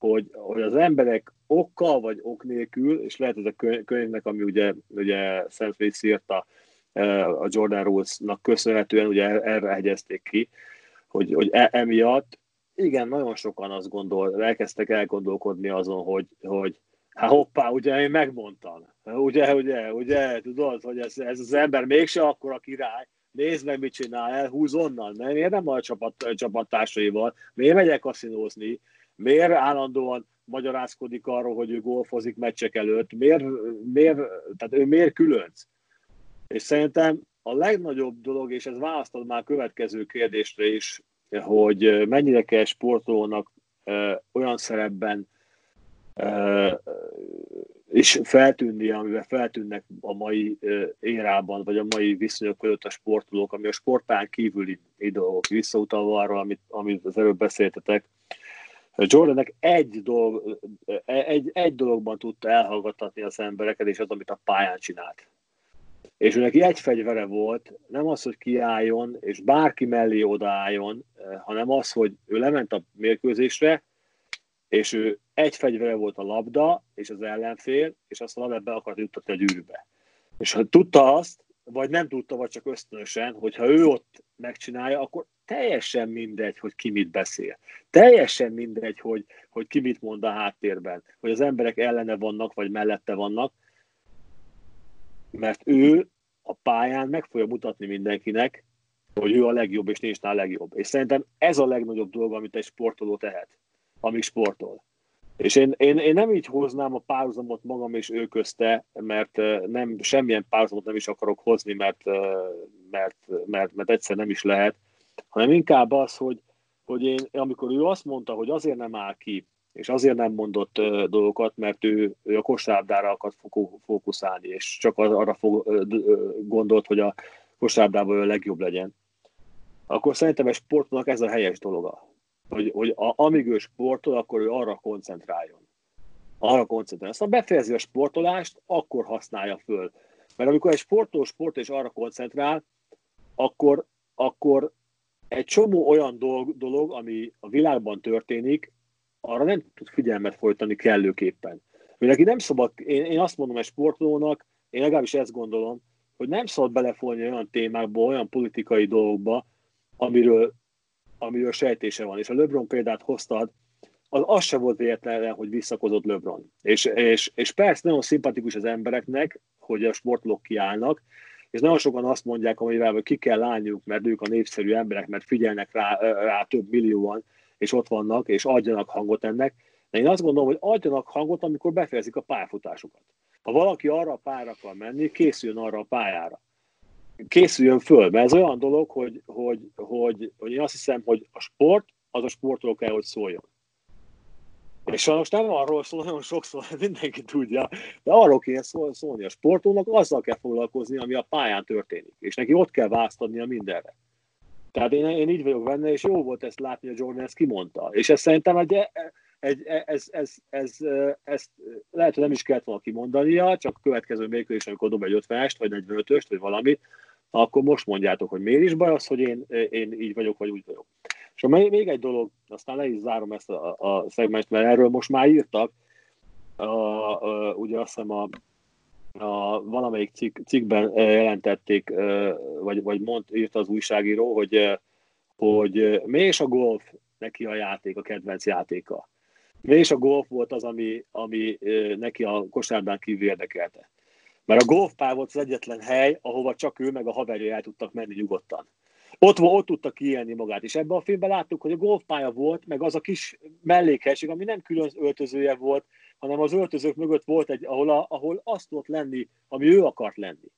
hogy, hogy az emberek okkal vagy ok nélkül, és lehet ez a könyvnek, ami ugye, ugye Sam Smith írta a Jordan Rules-nak köszönhetően, ugye erre hegyezték ki, hogy, hogy e, emiatt igen, nagyon sokan azt gondol, elkezdtek elgondolkodni azon, hogy, hogy Hát hoppá, ugye én megmondtam. Ugye, ugye, ugye, tudod, hogy ez, ez az ember mégse akkor a király. Nézd meg, mit csinál, elhúz onnan. Nem, miért nem a csapat, csapattársaival? Miért megyek kaszinózni? Miért állandóan magyarázkodik arról, hogy ő golfozik meccsek előtt? Miért, miért, tehát ő miért különc? És szerintem a legnagyobb dolog, és ez választod már a következő kérdésre is, hogy mennyire kell sportolónak olyan szerepben és feltűnni, amivel feltűnnek a mai érában, vagy a mai viszonyok között a sportolók, ami a sportán kívüli dolgok, visszautalva arra, amit, amit az előbb beszéltetek, Jordannek egy, dolog, egy, egy dologban tudta elhallgattatni az embereket, és az, amit a pályán csinált. És ő neki egy fegyvere volt, nem az, hogy kiálljon, és bárki mellé odaálljon, hanem az, hogy ő lement a mérkőzésre, és ő egy fegyvere volt a labda, és az ellenfél, és azt a labdát be akart juttatni a gyűrűbe. És ha tudta azt, vagy nem tudta, vagy csak ösztönösen, hogyha ő ott megcsinálja, akkor teljesen mindegy, hogy ki mit beszél. Teljesen mindegy, hogy, hogy ki mit mond a háttérben, hogy az emberek ellene vannak, vagy mellette vannak, mert ő a pályán meg fogja mutatni mindenkinek, hogy ő a legjobb, és nincs a legjobb. És szerintem ez a legnagyobb dolog, amit egy sportoló tehet, amíg sportol. És én, én, én nem így hoznám a párhuzamot magam és ő közte, mert nem, semmilyen párhuzamot nem is akarok hozni, mert, mert, mert, mert egyszer nem is lehet, hanem inkább az, hogy, hogy én, amikor ő azt mondta, hogy azért nem áll ki, és azért nem mondott dolgokat, mert ő, ő a kosárdára akart fókuszálni, és csak arra fog, gondolt, hogy a kosárlabdában a legjobb legyen. Akkor szerintem egy sportnak ez a helyes dologa. Hogy, hogy a, amíg ő sportol, akkor ő arra koncentráljon. Arra koncentráljon. Aztán befejezi a sportolást, akkor használja föl. Mert amikor egy sportoló sport és arra koncentrál, akkor, akkor egy csomó olyan dolog, dolog, ami a világban történik, arra nem tud figyelmet folytani kellőképpen. Mindenki nem szabad, én, én azt mondom egy sportolónak, én legalábbis ezt gondolom, hogy nem szabad belefolni olyan témákba, olyan politikai dolgokba, amiről, amiről sejtése van. És a LeBron példát hoztad, az, az se volt véletlen, hogy visszakozott LeBron. És, és, és persze nagyon szimpatikus az embereknek, hogy a sportolók kiállnak, és nagyon sokan azt mondják, amivel ki kell állniuk, mert ők a népszerű emberek, mert figyelnek rá, rá több millióan, és ott vannak, és adjanak hangot ennek. De én azt gondolom, hogy adjanak hangot, amikor befejezik a pályafutásukat. Ha valaki arra a pályára akar menni, készüljön arra a pályára. Készüljön föl, mert ez olyan dolog, hogy, hogy, hogy, hogy én azt hiszem, hogy a sport, az a sportról kell, hogy szóljon. És sajnos nem arról szól, nagyon sokszor, mindenki tudja, de arról kéne szól, szólni a sportónak, azzal kell foglalkozni, ami a pályán történik. És neki ott kell a mindenre. Tehát én, én így vagyok benne, és jó volt ezt látni, hogy Jordan ezt kimondta. És ez szerintem egy, egy, ez, ez, ez, ez, lehet, hogy nem is kellett volna kimondania, csak a következő mérkőzés, amikor dob egy 50-est, vagy 45-öst, vagy valamit, akkor most mondjátok, hogy miért is baj az, hogy én, én így vagyok, vagy úgy vagyok. És még egy dolog, aztán le is zárom ezt a, a szegmest, mert erről most már írtak, a, a, ugye azt hiszem a, a valamelyik cikk, cikkben jelentették, vagy, vagy mond, írta az újságíró, hogy, hogy mi is a golf neki a játék, a kedvenc játéka. Mi is a golf volt az, ami, ami neki a kosárdán kívül érdekelte. Mert a golfpár volt az egyetlen hely, ahova csak ő meg a haverja el tudtak menni nyugodtan. Ott, ott tudta kiélni magát, és ebben a filmben láttuk, hogy a golfpálya volt, meg az a kis mellékhelyiség, ami nem külön öltözője volt, hanem az öltözők mögött volt egy, ahol, a, ahol azt tudott lenni, ami ő akart lenni.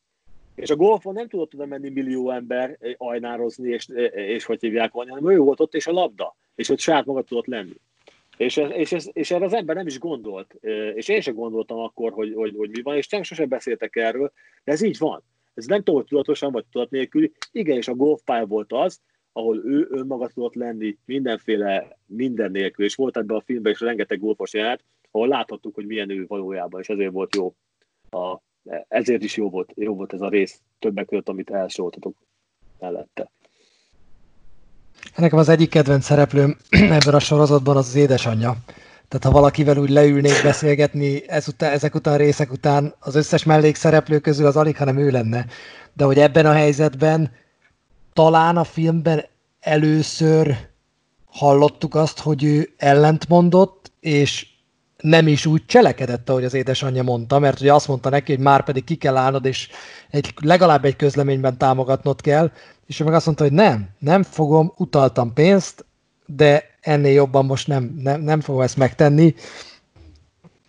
És a golfon nem tudott oda menni millió ember eh, ajnározni, és, eh, és hogy hívják volna, hanem ő volt ott, és a labda, és ott saját maga tudott lenni. És, ez, és, ez, és erre az ember nem is gondolt, és én sem gondoltam akkor, hogy, hogy, hogy mi van, és nem sosem beszéltek erről, de ez így van. Ez nem tudom, tudatosan vagy tudat nélkül. Igen, és a golfpálya volt az, ahol ő önmaga tudott lenni mindenféle, minden nélkül, és volt ebben a filmben is rengeteg golfos jelent, ahol láthattuk, hogy milyen ő valójában, és ezért volt jó. A, ezért is jó volt, jó volt ez a rész többek között, amit elsoroltatok mellette. Nekem az egyik kedvenc szereplőm ebben a sorozatban az az édesanyja. Tehát ha valakivel úgy leülnék beszélgetni ezután, ezek után, részek után, az összes mellékszereplő közül az alig, hanem ő lenne. De hogy ebben a helyzetben talán a filmben először hallottuk azt, hogy ő ellentmondott, és nem is úgy cselekedett, ahogy az édesanyja mondta, mert ugye azt mondta neki, hogy már pedig ki kell állnod, és egy, legalább egy közleményben támogatnod kell, és ő meg azt mondta, hogy nem, nem fogom, utaltam pénzt, de ennél jobban most nem, nem, nem fogom ezt megtenni.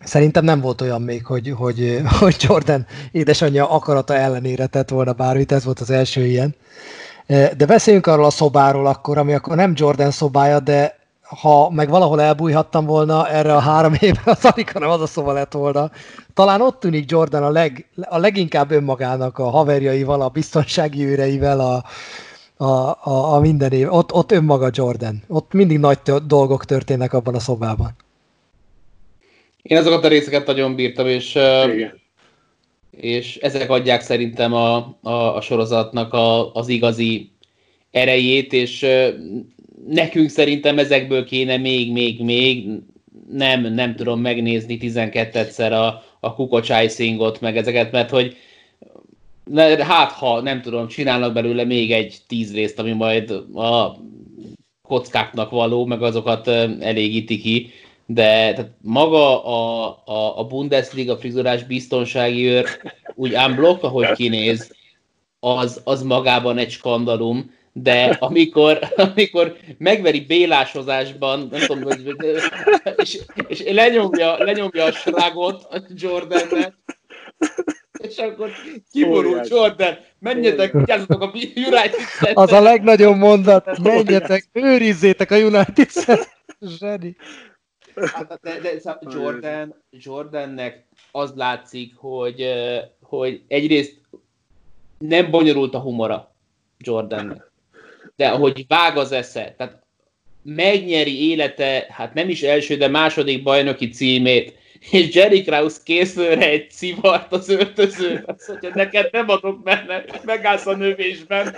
Szerintem nem volt olyan még, hogy, hogy, hogy Jordan édesanyja akarata ellenére tett volna bármit, ez volt az első ilyen. De beszéljünk arról a szobáról akkor, ami akkor nem Jordan szobája, de ha meg valahol elbújhattam volna erre a három évre, az alig, hanem az a szoba lett volna. Talán ott tűnik Jordan a, leg, a leginkább önmagának a haverjaival, a biztonsági őreivel, a, a, a, a minden év. Ott, ott önmaga Jordan. Ott mindig nagy dolgok történnek abban a szobában. Én azokat a részeket nagyon bírtam, és, Igen. és ezek adják szerintem a, a, a sorozatnak a, az igazi erejét, és nekünk szerintem ezekből kéne még, még, még, nem, nem tudom megnézni 12-szer a, a kukocs icingot, meg ezeket, mert hogy hát ha, nem tudom, csinálnak belőle még egy tíz részt, ami majd a kockáknak való, meg azokat elégíti ki, de tehát maga a, a, a Bundesliga frizurás biztonsági őr úgy unblock, ahogy kinéz, az, az magában egy skandalum, de amikor, amikor megveri bélásozásban, nem tudom, hogy, és, és lenyomja, lenyomja a srágot a Jordannet, és akkor kiborul Jordan, menjetek, vigyázzatok a United Az a legnagyobb mondat, menjetek, őrizzétek a United Zseni. Hát, de, de, de Jordan, Jordannek az látszik, hogy, hogy egyrészt nem bonyolult a humora Jordannek de ahogy vág az esze, tehát megnyeri élete, hát nem is első, de második bajnoki címét, és Jerry Krause készül egy szivart az öltöző, azt mondja, neked nem adok benne, megállsz a növésben.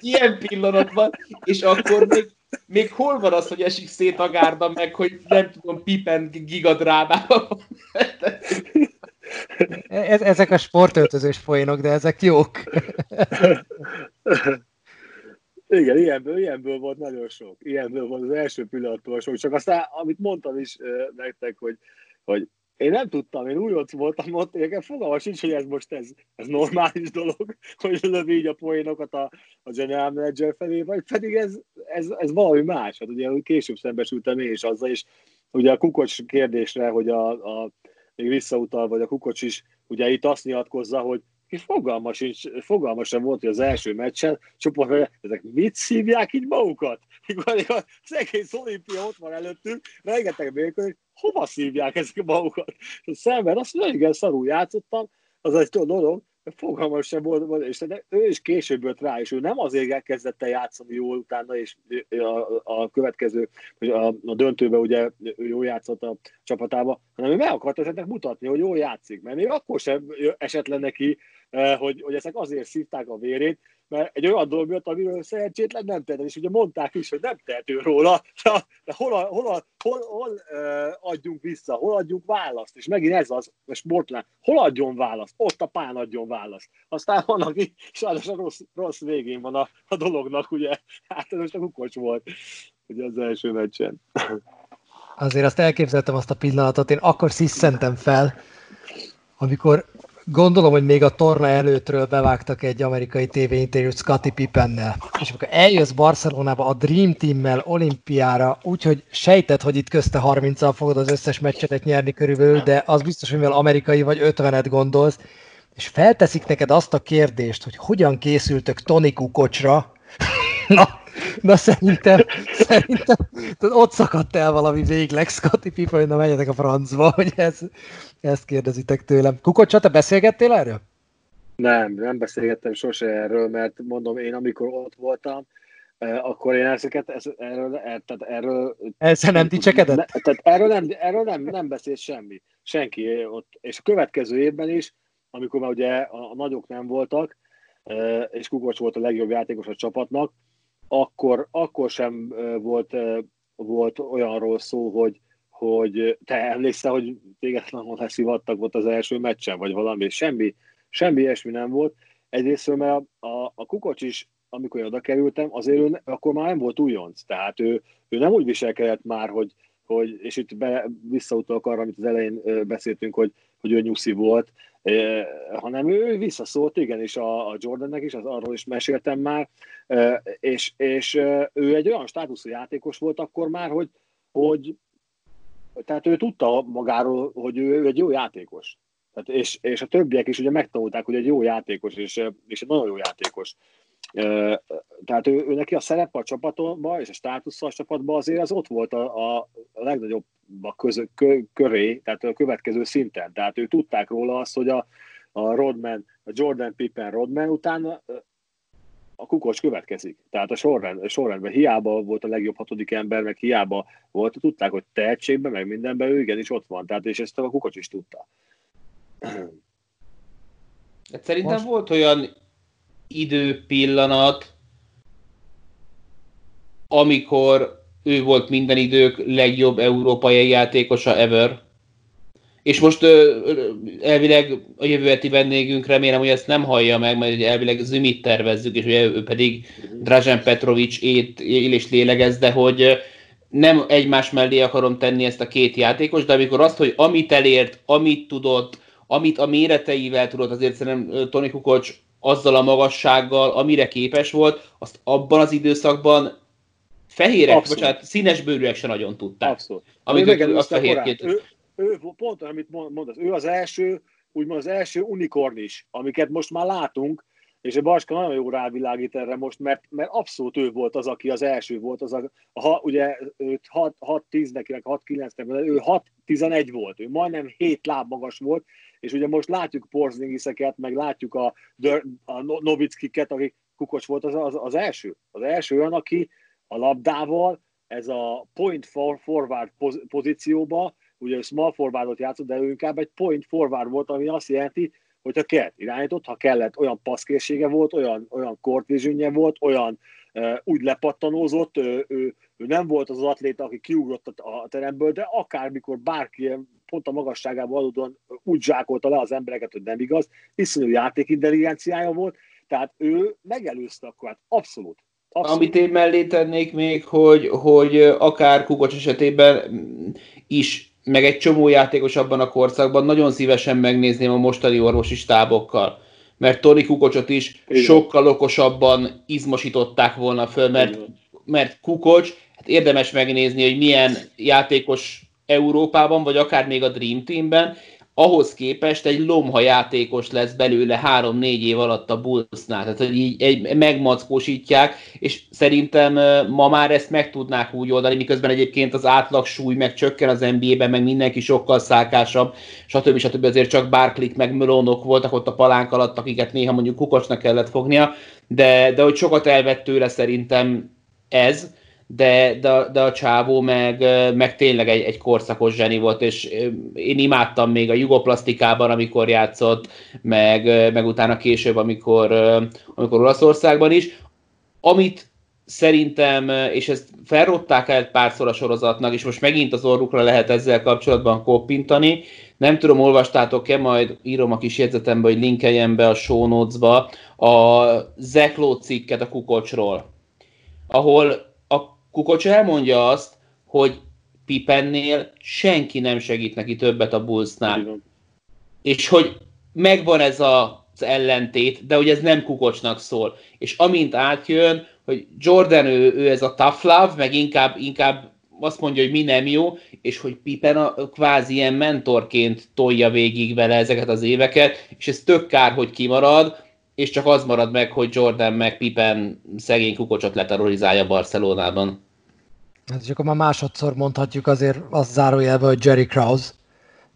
Ilyen pillanatban, és akkor még, még hol van az, hogy esik szét a gárda, meg hogy nem tudom, Pippen gigadrámában. Ez, ezek a sportöltözős poénok, de ezek jók. Igen, ilyenből, ilyenből volt nagyon sok. Ilyenből volt az első pillanattól sok. Csak aztán, amit mondtam is nektek, hogy, hogy én nem tudtam, én ott voltam ott, nekem fogalma sincs, hogy ez most ez, ez normális dolog, hogy lövi így a poénokat a, a general manager felé, vagy pedig ez, ez, ez valami más. Hát ugye később szembesültem én is azzal, és ugye a kukocs kérdésre, hogy a, a még visszautal, vagy a kukocs is ugye itt azt nyilatkozza, hogy és fogalma, sincs, fogalma sem volt, hogy az első meccsen csoport, ezek mit szívják így magukat? Mikor az egész olimpia ott van előttünk, rengeteg mérkőzés, hova szívják ezek magukat? És szemben azt mondja, igen, szarul játszottam, az egy dolog, fogalma sem volt, és ő is később jött rá, és ő nem azért kezdett el játszani jól utána, és a, a következő, a, a döntőben ugye ő jól játszott a csapatába, hanem ő meg akarta mutatni, hogy jól játszik, mert még akkor sem esett le neki Eh, hogy, hogy ezek azért szívták a vérét, mert egy olyan dolog miatt, amiről szerencsétlen nem tehet, és ugye mondták is, hogy nem tehető róla, de hol, a, hol, a, hol, hol uh, adjunk vissza, hol adjunk választ, és megint ez az, a sportlán, hol adjon választ, ott a pán adjon választ. Aztán van, aki sajnos a rossz, rossz végén van a, a dolognak, ugye, hát ez most a kukocs volt, ugye az első meccsen. Azért azt elképzeltem azt a pillanatot, én akkor sziszentem fel, amikor Gondolom, hogy még a torna előttről bevágtak egy amerikai tévéinterjút Scotty Pippennel. És amikor eljössz Barcelonába a Dream Team-mel olimpiára, úgyhogy sejtett, hogy itt közte 30-al fogod az összes meccsetet nyerni körülbelül, de az biztos, hogy mivel amerikai vagy 50-et gondolsz, és felteszik neked azt a kérdést, hogy hogyan készültök Tony Kukocsra, na, na szerintem, szerintem ott szakadt el valami végleg Scotty Pippen, hogy na menjetek a francba, hogy ez, ezt kérdezitek tőlem. Kukocsa, te beszélgettél erről? Nem, nem beszélgettem sose erről, mert mondom, én amikor ott voltam, eh, akkor én ezeket, ez, erről, er, tehát erről... Ezzel nem dicsekedett? Ne, tehát erről, nem, erről nem, nem beszélt semmi. Senki ott. És a következő évben is, amikor már ugye a, a nagyok nem voltak, eh, és Kukocs volt a legjobb játékos a csapatnak, akkor, akkor sem volt, volt olyanról szó, hogy, hogy te emlékszel, hogy téged nagyon leszivattak volt az első meccsen, vagy valami, semmi, semmi ilyesmi nem volt. Egyrészt, mert a, a, a Kukocs is, amikor oda kerültem, azért ő, akkor már nem volt újonc, tehát ő, ő nem úgy viselkedett már, hogy, hogy és itt be, visszautalok arra, amit az elején beszéltünk, hogy, hogy ő nyuszi volt, eh, hanem ő visszaszólt, igenis a, a Jordannek is, az arról is meséltem már, eh, és, és ő egy olyan státuszú játékos volt akkor már, hogy, hogy tehát ő tudta magáról, hogy ő, ő egy jó játékos. Tehát és, és a többiek is ugye megtanulták, hogy egy jó játékos, és, és egy nagyon jó játékos. Tehát ő, ő neki a szerep a csapatban, és a státusza a csapatban azért az ott volt a, a legnagyobb a köz, kö, köré, tehát a következő szinten. Tehát ő tudták róla azt, hogy a, a Rodman, a Jordan Pippen Rodman után a kukocs következik. Tehát a sorrend, a sorrendben hiába volt a legjobb hatodik ember, meg hiába volt, tudták, hogy tehetségben, meg mindenben ő igenis ott van. Tehát és ezt a kukocs is tudta. Hát szerintem Most... volt olyan időpillanat, amikor ő volt minden idők legjobb európai játékosa ever. És most ö, elvileg a jövő heti vendégünk remélem, hogy ezt nem hallja meg, mert elvileg Zümit tervezzük, és ugye ő pedig Drazen Petrovics ét, él és lélegez, de hogy nem egymás mellé akarom tenni ezt a két játékos, de amikor azt, hogy amit elért, amit tudott, amit a méreteivel tudott, azért szerintem Tony Kukocs azzal a magassággal, amire képes volt, azt abban az időszakban fehérek, Abszolút. bocsánat, színes bőrűek se nagyon tudták. Abszolút. Ő a fehérkét... Ő, ő, pont amit mondasz, ő az első, úgymond az első unikornis, amiket most már látunk, és a Baska nagyon jó rávilágít erre most, mert, mert abszolút ő volt az, aki az első volt, az a, ha, ugye 6-10 neki, 6-9 ő 6-11 volt, ő majdnem 7 láb magas volt, és ugye most látjuk Porzingiseket, meg látjuk a, a Novickiket, akik Kukocs volt az, az, az első. Az első olyan, aki a labdával ez a point for forward pozícióba, ugye small forwardot játszott, de ő inkább egy point forward volt, ami azt jelenti, hogyha kellett irányított, ha kellett, olyan passzkészsége volt, olyan, olyan court volt, olyan úgy lepattanózott, ő, ő, ő, nem volt az, az atléta, aki kiugrott a teremből, de akármikor bárki pont a magasságában adódóan úgy zsákolta le az embereket, hogy nem igaz, iszonyú játékintelligenciája volt, tehát ő megelőzte akkor, hát abszolút. abszolút. Amit én mellé tennék még, hogy, hogy akár Kukocs esetében is meg egy csomó játékos abban a korszakban nagyon szívesen megnézném a mostani orvosi stábokkal. Mert Tony Kukocsot is Igen. sokkal okosabban izmosították volna föl, mert, mert Kukocs, hát érdemes megnézni, hogy milyen játékos Európában, vagy akár még a Dream Teamben, ahhoz képest egy lomha játékos lesz belőle három-négy év alatt a Bullsnál. Tehát, hogy így egy, megmackósítják, és szerintem ma már ezt meg tudnák úgy oldani, miközben egyébként az átlag súly meg csökken az NBA-ben, meg mindenki sokkal szálkásabb, stb. stb. azért csak Barklik meg Melonok voltak ott a palánk alatt, akiket néha mondjuk kukocsnak kellett fognia, de, de hogy sokat elvett tőle szerintem ez, de, de, de a csávó meg, meg tényleg egy, egy korszakos zseni volt, és én imádtam még a jugoplasztikában, amikor játszott, meg, meg utána később, amikor, amikor Olaszországban is. Amit szerintem, és ezt felrották el párszor a sorozatnak, és most megint az orrukra lehet ezzel kapcsolatban koppintani. Nem tudom, olvastátok-e, majd írom a kis jegyzetembe, hogy linkeljen be a show a Zekló cikket a kukocsról, ahol Kukocs elmondja azt, hogy Pipennél senki nem segít neki többet a Bullsnál. És hogy megvan ez a, az ellentét, de hogy ez nem Kukocsnak szól. És amint átjön, hogy Jordan ő, ő ez a tough love, meg inkább, inkább azt mondja, hogy mi nem jó, és hogy Pippen a, kvázi ilyen mentorként tolja végig vele ezeket az éveket, és ez tök kár, hogy kimarad, és csak az marad meg, hogy Jordan meg Pippen szegény kukocsot leterrorizálja Barcelonában. Hát és akkor már másodszor mondhatjuk azért azt zárójelben, hogy Jerry Krause,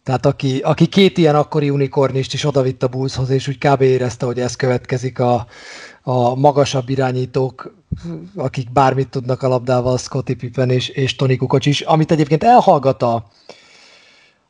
tehát aki, aki két ilyen akkori unikornist is odavitt a Bullshoz, és úgy kb. érezte, hogy ez következik a, a magasabb irányítók, akik bármit tudnak a labdával, Scottie Pippen és, és Tony Kukoc is, amit egyébként elhallgat a,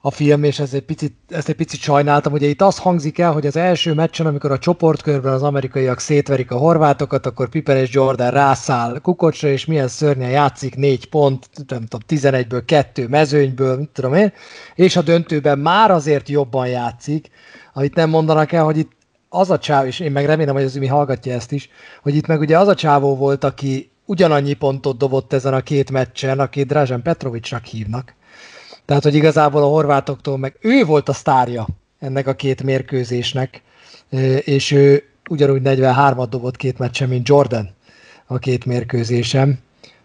a film, és ez egy picit, ezt egy picit sajnáltam. Ugye itt az hangzik el, hogy az első meccsen, amikor a csoportkörben az amerikaiak szétverik a horvátokat, akkor Pippen és Jordan rászáll Kukocsra, és milyen szörnyen játszik, négy pont, nem tudom, 11-ből kettő mezőnyből, mit tudom én, és a döntőben már azért jobban játszik, amit nem mondanak el, hogy itt az a csáv, és én meg remélem, hogy az mi hallgatja ezt is, hogy itt meg ugye az a csávó volt, aki ugyanannyi pontot dobott ezen a két meccsen, akit Drazen Petrovicsnak hívnak tehát, hogy igazából a horvátoktól meg ő volt a sztárja ennek a két mérkőzésnek, és ő ugyanúgy 43-at dobott két meccsen, mint Jordan a két mérkőzésem,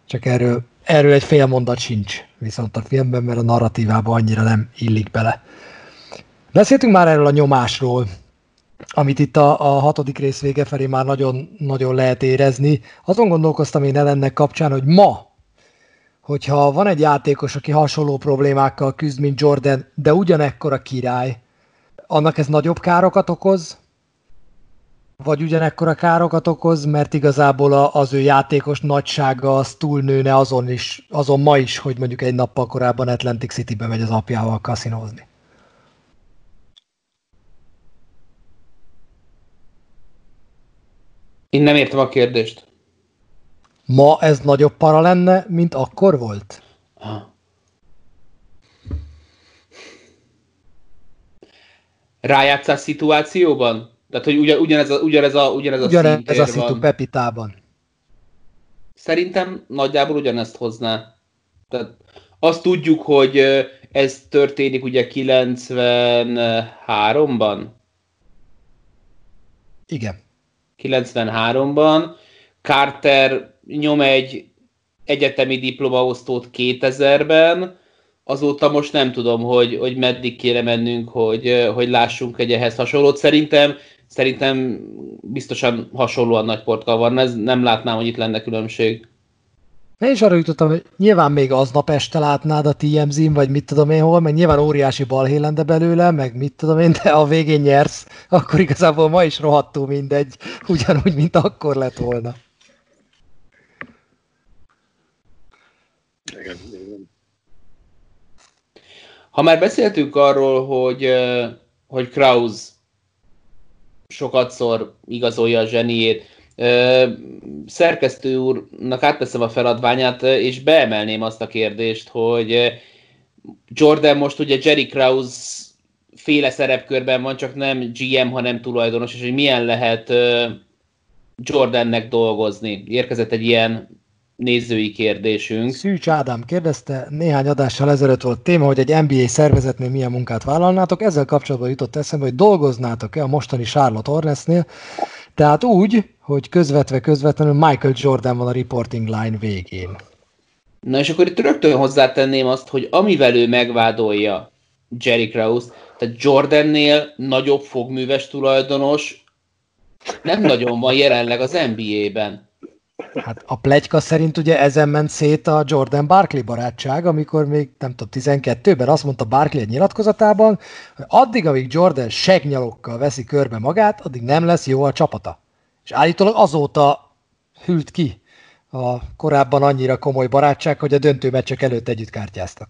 csak erről, erről egy fél mondat sincs viszont a filmben, mert a narratívában annyira nem illik bele. Beszéltünk már erről a nyomásról, amit itt a, a hatodik rész vége felé már nagyon, nagyon lehet érezni. Azon gondolkoztam én ellennek kapcsán, hogy ma hogyha van egy játékos, aki hasonló problémákkal küzd, mint Jordan, de ugyanekkor a király, annak ez nagyobb károkat okoz, vagy ugyanekkora károkat okoz, mert igazából az ő játékos nagysága az túlnőne azon is, azon ma is, hogy mondjuk egy nappal korábban Atlantic City-be megy az apjával kaszinózni. Én nem értem a kérdést. Ma ez nagyobb para lenne, mint akkor volt? Ha. Rájátszás szituációban? Tehát, hogy ugyan, ugyanez a, ugyanez a, ugyanez a ugyanez ez a szitu Pepitában. Szerintem nagyjából ugyanezt hozná. Tehát azt tudjuk, hogy ez történik ugye 93-ban? Igen. 93-ban. Carter nyom egy egyetemi diplomaosztót 2000-ben, azóta most nem tudom, hogy, hogy meddig kéne mennünk, hogy, hogy lássunk egy ehhez hasonlót. Szerintem Szerintem biztosan hasonlóan nagy portkal van, ez nem látnám, hogy itt lenne különbség. Én is arra jutottam, hogy nyilván még aznap este látnád a TMZ-n, vagy mit tudom én hol, meg nyilván óriási balhé lenne belőle, meg mit tudom én, de a végén nyersz, akkor igazából ma is rohadtul mindegy, ugyanúgy, mint akkor lett volna. Ha már beszéltünk arról, hogy, hogy Kraus sokatszor igazolja a zseniét. Szerkesztő úrnak átteszem a feladványát, és beemelném azt a kérdést, hogy Jordan most ugye Jerry Krause féle szerepkörben van, csak nem GM, hanem tulajdonos, és hogy milyen lehet Jordannek dolgozni. Érkezett egy ilyen nézői kérdésünk. Szűcs Ádám kérdezte, néhány adással ezelőtt volt téma, hogy egy NBA szervezetnél milyen munkát vállalnátok. Ezzel kapcsolatban jutott eszembe, hogy dolgoznátok-e a mostani Charlotte Hornetsnél, tehát úgy, hogy közvetve közvetlenül Michael Jordan van a reporting line végén. Na és akkor itt rögtön hozzátenném azt, hogy amivel ő megvádolja Jerry Krause, tehát Jordannél nagyobb fogműves tulajdonos nem nagyon van jelenleg az NBA-ben. Hát a plegyka szerint ugye ezen ment szét a Jordan Barkley barátság, amikor még nem tudom, 12-ben azt mondta Barkley egy nyilatkozatában, hogy addig, amíg Jordan segnyalokkal veszi körbe magát, addig nem lesz jó a csapata. És állítólag azóta hűlt ki a korábban annyira komoly barátság, hogy a döntő meccsek előtt együtt kártyáztak.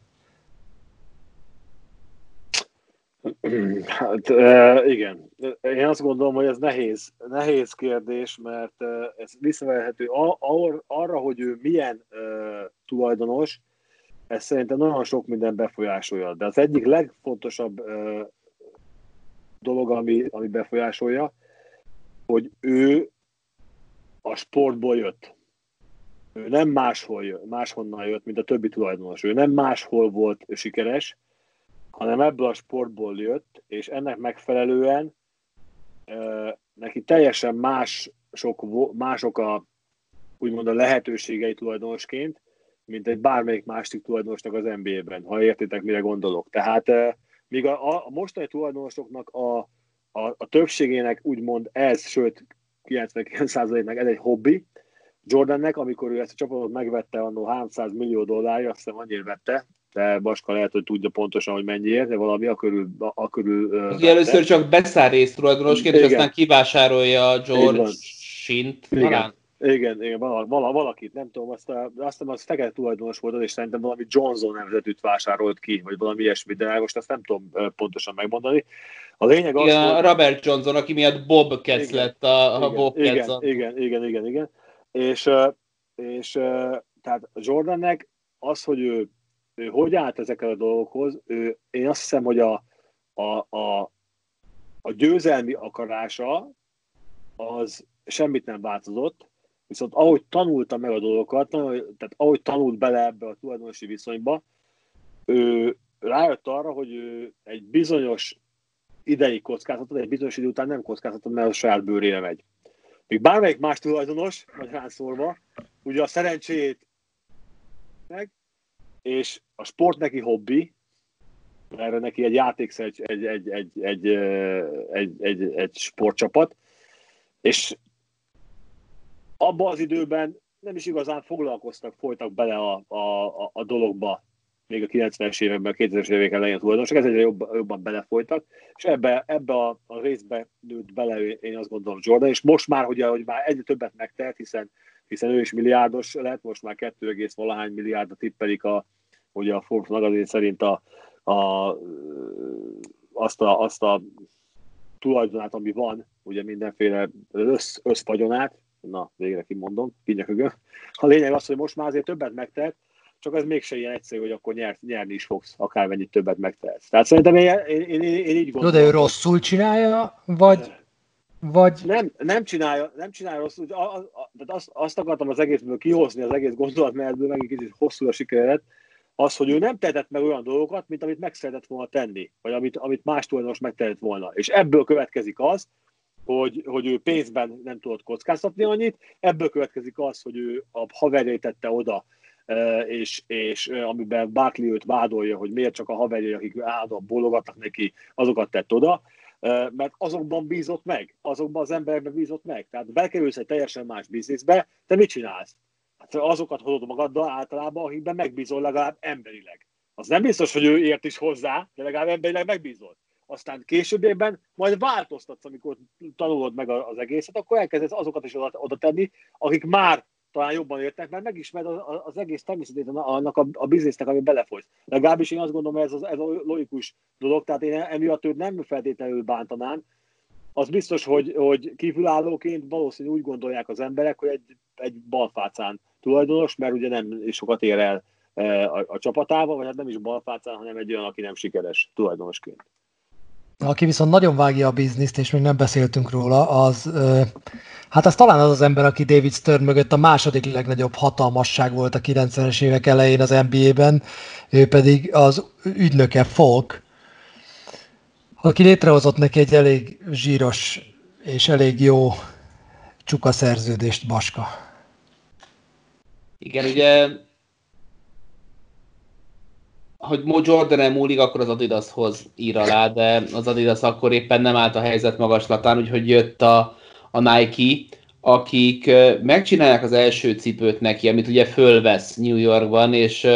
Hát igen. Én azt gondolom, hogy ez nehéz, nehéz kérdés, mert ez visszavehető arra, hogy ő milyen tulajdonos, ez szerintem nagyon sok minden befolyásolja. De az egyik legfontosabb dolog, ami, ami befolyásolja, hogy ő a sportból jött. Ő nem máshol jött, máshonnan jött, mint a többi tulajdonos. Ő nem máshol volt sikeres, hanem ebből a sportból jött, és ennek megfelelően neki teljesen más sok, mások a, úgymond a lehetőségei tulajdonosként, mint egy bármelyik másik tulajdonosnak az NBA-ben, ha értitek, mire gondolok. Tehát míg a, a mostani tulajdonosoknak a, a, a többségének úgymond ez, sőt 99%-nak ez egy hobbi, Jordannek, amikor ő ezt a csapatot megvette annó 300 millió dollárja, azt hiszem annyira vette, de Baska lehet, hogy tudja pontosan, hogy mennyiért, de valami a körül, a körül uh, először csak beszáll részt tulajdonosként, és aztán kivásárolja George Shint igen. Igen, igen val- val- valakit, nem tudom, azt, a, azt hiszem, az fekete tulajdonos volt, és szerintem valami Johnson nemzetűt vásárolt ki, vagy valami ilyesmi, de most azt nem tudom pontosan megmondani. A lényeg az, igen, hogy... Robert Johnson, aki miatt Bob Ketz lett a, a igen, Bob igen, igen, igen, igen, igen, igen. És, és tehát Jordannek az, hogy ő ő hogy állt ezekkel a dolgokhoz, ő, én azt hiszem, hogy a, a, a, a győzelmi akarása az semmit nem változott, viszont ahogy tanulta meg a dolgokat, tehát ahogy tanult bele ebbe a tulajdonosi viszonyba, ő rájött arra, hogy ő egy bizonyos idei kockázatot, egy bizonyos idő után nem kockázatot, mert a saját bőrére megy. Még bármelyik más tulajdonos, magyarán szólva, ugye a szerencsét meg, és a sport neki hobbi, erre neki egy játékszer, egy, egy, egy, egy, egy, egy, egy, egy sportcsapat, és abban az időben nem is igazán foglalkoztak, folytak bele a, a, a dologba, még a 90-es években, a 2000-es évek elején tulajdonosok, ez egyre jobban, jobban belefolytak, és ebbe, ebbe a, a részbe nőtt bele, én azt gondolom Jordan, és most már, hogy, hogy már egyre többet megtehet, hiszen, hiszen ő is milliárdos lett, most már 2, valahány milliárdra tippelik a, ugye a Forbes magazin szerint a, a, azt, a, azt a tulajdonát, ami van, ugye mindenféle össz, összfagyonát, na, végre kimondom, kinyökögöm. A lényeg az, hogy most már azért többet megtehet, csak ez mégse ilyen egyszerű, hogy akkor nyer, nyerni is fogsz, akármennyit többet megtehetsz. Tehát szerintem én, én, én, én így gondolom. de ő rosszul csinálja, vagy, vagy... Nem, nem csinálja, nem csinálja rosszul. A, azt, azt akartam az egészből kihozni, az egész gondolatmenetből, meg egy kicsit hosszú a sikeredet, az, hogy ő nem tehetett meg olyan dolgokat, mint amit meg szeretett volna tenni, vagy amit, amit más tulajdonos megtehetett volna. És ebből következik az, hogy, hogy ő pénzben nem tudott kockáztatni annyit, ebből következik az, hogy ő a haverjait tette oda, e, és, és e, amiben Barkley őt vádolja, hogy miért csak a haverjai, akik állandóan bólogatnak neki, azokat tett oda, mert azokban bízott meg, azokban az emberekben bízott meg. Tehát bekerülsz egy teljesen más bizniszbe, te mit csinálsz? Hát azokat hozod magaddal általában, akikben megbízol legalább emberileg. Az nem biztos, hogy ő ért is hozzá, de legalább emberileg megbízol aztán későbbében majd változtatsz, amikor tanulod meg az egészet, akkor elkezdesz azokat is oda, oda tenni, akik már talán jobban értek, mert megismered az, az egész természetét annak a, a biznisznek, ami belefolysz. Legalábbis én azt gondolom, hogy ez, az, ez a logikus dolog, tehát én emiatt őt nem feltétlenül bántanám. Az biztos, hogy, hogy kívülállóként valószínűleg úgy gondolják az emberek, hogy egy, egy balfácán tulajdonos, mert ugye nem sokat ér el e, a, a csapatával, vagy hát nem is balfácán, hanem egy olyan, aki nem sikeres tulajdonosként. Aki viszont nagyon vágja a bizniszt, és még nem beszéltünk róla, az, hát az talán az az ember, aki David Stern mögött a második legnagyobb hatalmasság volt a 90-es évek elején az NBA-ben, ő pedig az ügynöke Folk, aki létrehozott neki egy elég zsíros és elég jó csuka szerződést, Baska. Igen, ugye hogy Mo Jordan múlik, akkor az Adidashoz ír alá, de az Adidas akkor éppen nem állt a helyzet magaslatán, úgyhogy jött a, a Nike, akik megcsinálják az első cipőt neki, amit ugye fölvesz New Yorkban, és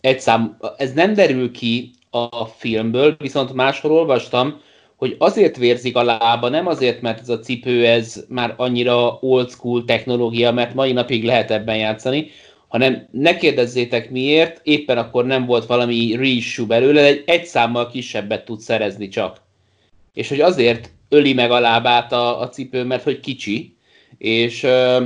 egy szám, ez nem derül ki a filmből, viszont máshol olvastam, hogy azért vérzik a lába, nem azért, mert ez a cipő ez már annyira old school technológia, mert mai napig lehet ebben játszani, hanem ne kérdezzétek miért, éppen akkor nem volt valami reissue belőle, egy, egy számmal kisebbet tud szerezni csak. És hogy azért öli meg a lábát a, a cipő, mert hogy kicsi, és ö,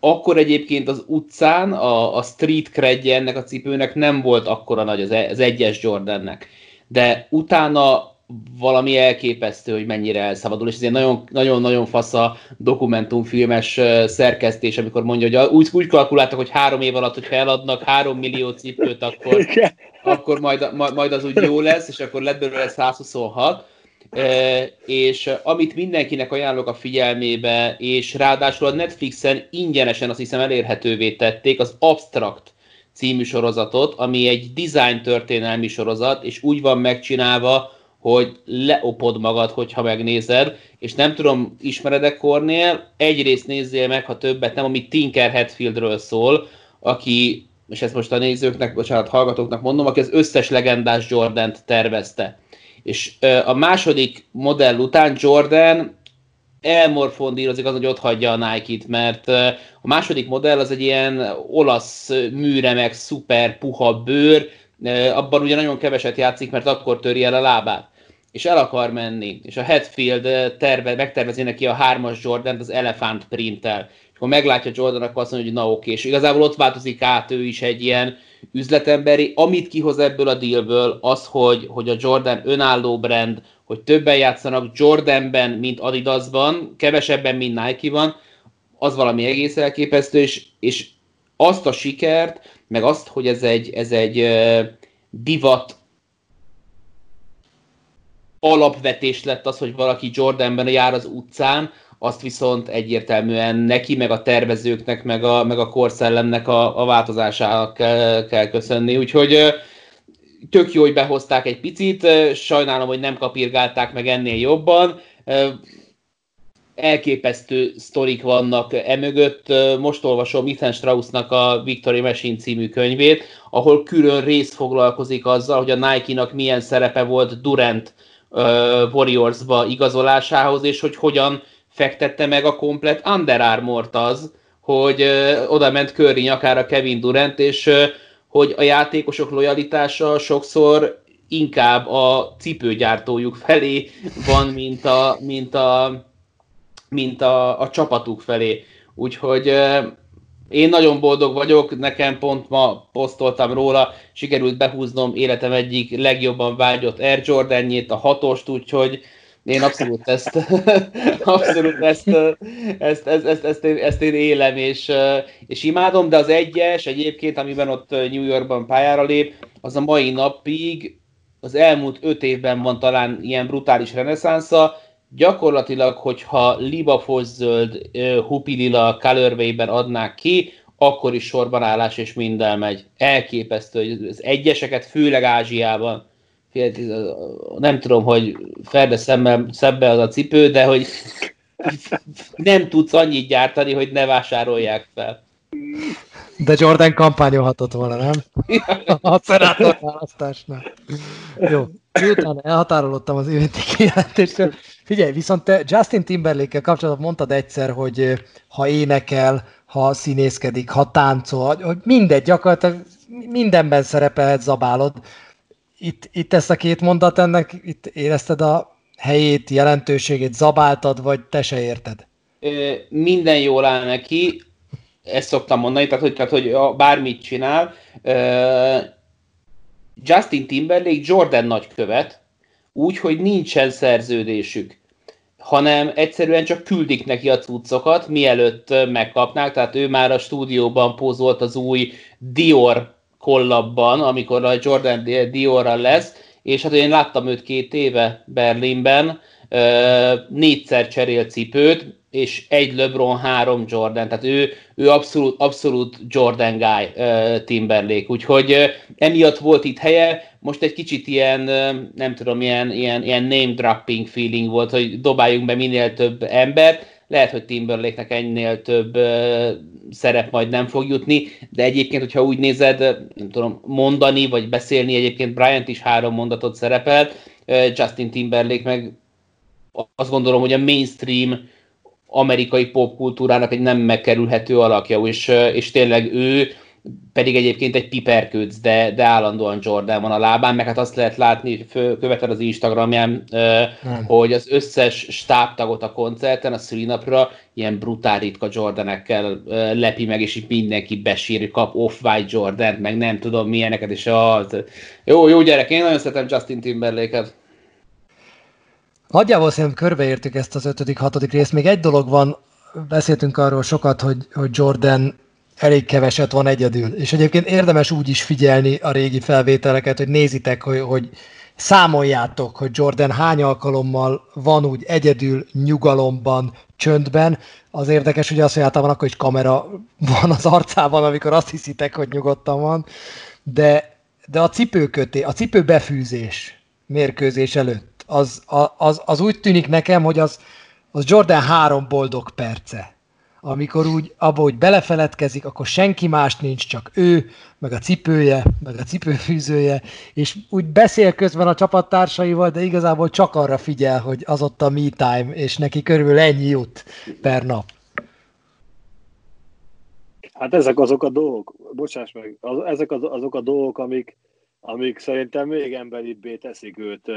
akkor egyébként az utcán a, a street credje ennek a cipőnek nem volt akkora nagy az, az egyes Jordannek. De utána valami elképesztő, hogy mennyire elszabadul, és ez egy nagyon-nagyon fasz a dokumentumfilmes szerkesztés, amikor mondja, hogy úgy, úgy kalkuláltak, hogy három év alatt, hogyha eladnak három millió cipőt, akkor, akkor majd, majd az úgy jó lesz, és akkor lett belőle 126. E, és amit mindenkinek ajánlok a figyelmébe, és ráadásul a Netflixen ingyenesen azt hiszem elérhetővé tették az Abstract című sorozatot, ami egy design történelmi sorozat, és úgy van megcsinálva, hogy leopod magad, hogyha megnézed, és nem tudom, ismeredek Kornél, egyrészt nézzél meg, ha többet nem, ami Tinker Hatfieldről szól, aki, és ezt most a nézőknek, bocsánat, hallgatóknak mondom, aki az összes legendás Jordan-t tervezte. És a második modell után Jordan elmorfondírozik az, hogy ott hagyja a Nike-t, mert a második modell az egy ilyen olasz műremek, szuper puha bőr, abban ugye nagyon keveset játszik, mert akkor töri el a lábát és el akar menni, és a Hatfield terve, megtervezi neki a hármas jordan az Elephant printtel, és akkor meglátja Jordan, akkor azt mondja, hogy na oké, és igazából ott változik át ő is egy ilyen üzletemberi, amit kihoz ebből a dealből, az, hogy, hogy a Jordan önálló brand, hogy többen játszanak Jordanben, mint Adidasban, kevesebben, mint Nike van, az valami egész elképesztő, és, és azt a sikert, meg azt, hogy ez egy, ez egy divat alapvetés lett az, hogy valaki Jordanben jár az utcán, azt viszont egyértelműen neki, meg a tervezőknek, meg a, meg a korszellemnek a, a változásának kell, kell köszönni. Úgyhogy tök jó, hogy behozták egy picit, sajnálom, hogy nem kapirgálták meg ennél jobban. elképesztő sztorik vannak emögött. Most olvasom Ethan Straussnak a Victory Machine című könyvét, ahol külön rész foglalkozik azzal, hogy a Nike-nak milyen szerepe volt Durant Warriors-ba igazolásához, és hogy hogyan fektette meg a komplet Under Armour-t az, hogy oda ment Curry nyakára Kevin Durant, és hogy a játékosok lojalitása sokszor inkább a cipőgyártójuk felé van, mint a, mint a, mint a, a csapatuk felé. Úgyhogy én nagyon boldog vagyok, nekem pont ma posztoltam róla, sikerült behúznom életem egyik legjobban vágyott Air Jordanjét, a hatost, úgyhogy én abszolút ezt, abszolút ezt, ezt, ezt, ezt, ezt, én, ezt én élem, és, és imádom, de az egyes egyébként, amiben ott New Yorkban pályára lép, az a mai napig, az elmúlt öt évben van talán ilyen brutális reneszánsza, gyakorlatilag, hogyha zöld hupilila colorway adnák ki, akkor is sorban állás és minden megy. Elképesztő, hogy az egyeseket, főleg Ázsiában, nem tudom, hogy ferde szemmel, szebbe az a cipő, de hogy nem tudsz annyit gyártani, hogy ne vásárolják fel. De Jordan kampányolhatott volna, nem? A szenátor választásnál. Jó, miután elhatárolottam az éventi kijelentésről, figyelj, viszont te Justin Timberlake-kel kapcsolatban mondtad egyszer, hogy ha énekel, ha színészkedik, ha táncol, hogy mindegy, gyakorlatilag mindenben szerepelhet zabálod. Itt, itt ezt a két mondat ennek, itt érezted a helyét, jelentőségét, zabáltad, vagy te se érted? Minden jól áll neki, ezt szoktam mondani, tehát hogy, tehát, hogy bármit csinál. Justin Timberlake Jordan nagykövet, úgy, hogy nincsen szerződésük hanem egyszerűen csak küldik neki a cuccokat, mielőtt megkapnák, tehát ő már a stúdióban pózolt az új Dior kollabban, amikor a Jordan Diorral lesz, és hát én láttam őt két éve Berlinben, négyszer cserélt cipőt, és egy LeBron, három Jordan, tehát ő, ő abszolút, abszolút Jordan guy uh, Timberlake, úgyhogy emiatt volt itt helye, most egy kicsit ilyen, nem tudom, ilyen, ilyen, ilyen name dropping feeling volt, hogy dobáljunk be minél több embert, lehet, hogy Timberlake-nek ennél több szerep majd nem fog jutni, de egyébként, hogyha úgy nézed, nem tudom, mondani vagy beszélni, egyébként Bryant is három mondatot szerepelt, Justin Timberlake meg azt gondolom, hogy a mainstream amerikai popkultúrának egy nem megkerülhető alakja, és, és tényleg ő pedig egyébként egy piperkőc, de, de állandóan Jordan van a lábán, meg hát azt lehet látni, követed az Instagramján, nem. hogy az összes stábtagot a koncerten, a szülinapra ilyen brutál ritka Jordanekkel lepi meg, és így mindenki besír, kap off-white Jordan, meg nem tudom milyeneket, és az... Jó, jó gyerek, én nagyon szeretem Justin Timberlake-et. Nagyjából szerintem körbeértük ezt az ötödik, hatodik részt. Még egy dolog van, beszéltünk arról sokat, hogy, hogy Jordan elég keveset van egyedül. És egyébként érdemes úgy is figyelni a régi felvételeket, hogy nézitek, hogy, hogy számoljátok, hogy Jordan hány alkalommal van úgy egyedül, nyugalomban, csöndben. Az érdekes, hogy azt, hogy általában akkor is kamera van az arcában, amikor azt hiszitek, hogy nyugodtan van. De, de a cipőköté, a cipőbefűzés mérkőzés előtt, az, az, az úgy tűnik nekem, hogy az, az Jordan három boldog perce. Amikor úgy abba, hogy belefeledkezik, akkor senki más nincs, csak ő, meg a cipője, meg a cipőfűzője, és úgy beszél közben a csapattársaival, de igazából csak arra figyel, hogy az ott a me time, és neki körülbelül ennyi jut per nap. Hát ezek azok a dolgok, bocsáss meg, az, ezek az, azok a dolgok, amik, amik szerintem még emberibbé teszik őt,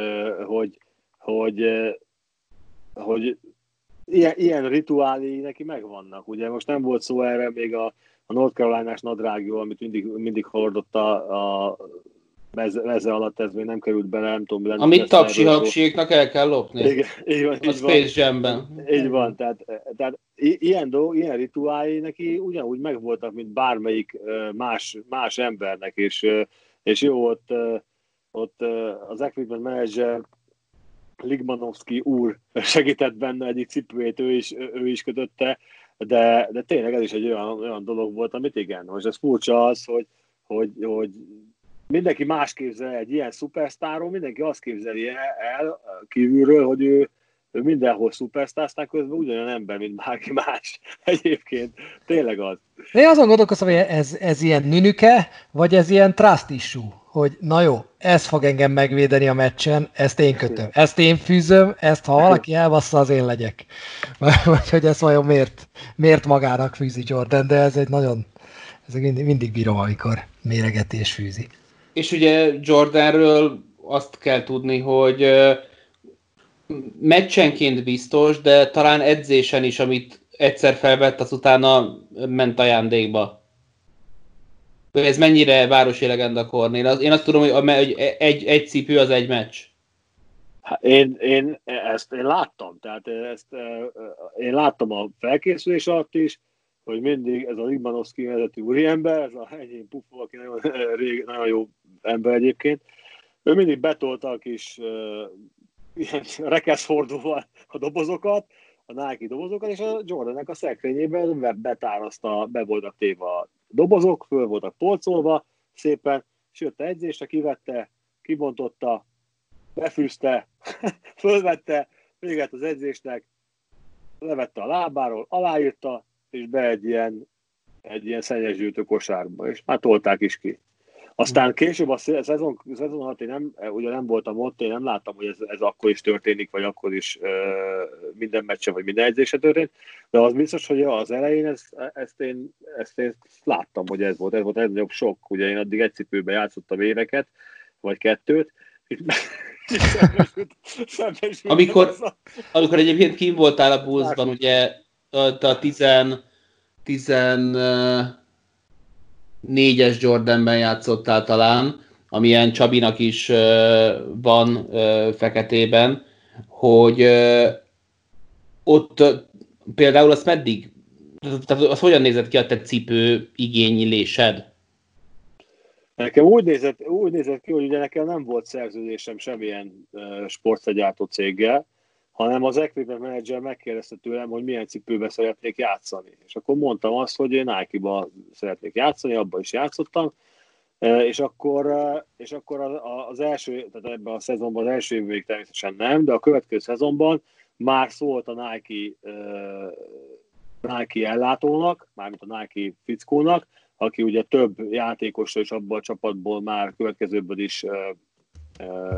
hogy, hogy, hogy ilyen, ilyen rituálé neki megvannak. Ugye most nem volt szó erre még a, a North Carolina-s nadrágról, amit mindig, mindig hordott a, a meze, meze alatt, ez még nem került bele, nem tudom. Nem Amit tapsi hapsiéknak el kell lopni. Igen, így van, a így Space Jam-ben. Így van, tehát, tehát ilyen, dolg, ilyen rituálé neki ugyanúgy megvoltak, mint bármelyik más, más embernek, és és jó, ott, ott az equipment manager Ligmanovski úr segített benne egyik cipőjét, ő is, ő is kötötte, de, de tényleg ez is egy olyan, olyan dolog volt, amit igen, most ez furcsa az, hogy, hogy, hogy mindenki más képzel egy ilyen szupersztáról, mindenki azt képzeli el kívülről, hogy ő, ő mindenhol szupersztár, közben ugyanolyan ember, mint bárki más. Egyébként tényleg az. Én azon gondolkozom, hogy ez, ez ilyen nünüke, vagy ez ilyen trust issue, hogy na jó, ez fog engem megvédeni a meccsen, ezt én kötöm, ezt én fűzöm, ezt ha valaki elbassza, az én legyek. Vagy hogy ez vajon miért, miért magának fűzi Jordan, de ez egy nagyon, ez mindig, mindig bírom, amikor méregetés fűzi. És ugye Jordanről azt kell tudni, hogy meccsenként biztos, de talán edzésen is, amit egyszer felvett, az utána ment ajándékba. Ez mennyire városi legenda Kornél? Én azt tudom, hogy egy, egy cipő az egy meccs. Hát én, én ezt én láttam, tehát ezt én láttam a felkészülés alatt is, hogy mindig ez a Limanowski vezető úriember, ez a enyém pufó, aki nagyon, rég, nagyon jó ember egyébként, ő mindig betolta a kis ilyen rekeszfordóval a dobozokat, a Nike dobozokat, és a Jordanek a szekrényében betárazta, be voltak téve a dobozok, föl voltak polcolva szépen, jött a kivette, kibontotta, befűzte, fölvette, véget az edzésnek, levette a lábáról, aláírta, és be egy ilyen, egy ilyen szennyesgyűjtő kosárba, és már tolták is ki. Aztán később a szezon, a szezon alatt én nem, ugye nem voltam ott, én nem láttam, hogy ez, ez akkor is történik, vagy akkor is uh, minden meccse, vagy minden edzése történt, de az biztos, hogy az elején ezt, ezt, én, ezt én láttam, hogy ez volt, ez volt egy nagyobb sok, ugye én addig egy cipőbe játszottam éveket, vagy kettőt, amikor, amikor egyébként kim voltál a Bullsban, ugye a, a 10, 10 négyes Jordanben játszottál talán, amilyen Csabinak is van feketében, hogy ott például azt meddig, tehát az hogyan nézett ki a te cipő igénylésed? Nekem úgy nézett, úgy nézett ki, hogy ugye nekem nem volt szerződésem semmilyen uh, sportszegyártó céggel, hanem az equipment manager megkérdezte tőlem, hogy milyen cipőbe szeretnék játszani. És akkor mondtam azt, hogy én Nike-ba szeretnék játszani, abban is játszottam, e, és akkor, e, és akkor az első, tehát ebben a szezonban az első évig természetesen nem, de a következő szezonban már szólt a Nike, e, Nike ellátónak, mármint a Nike fickónak, aki ugye több játékosra is abban a csapatból már következőből is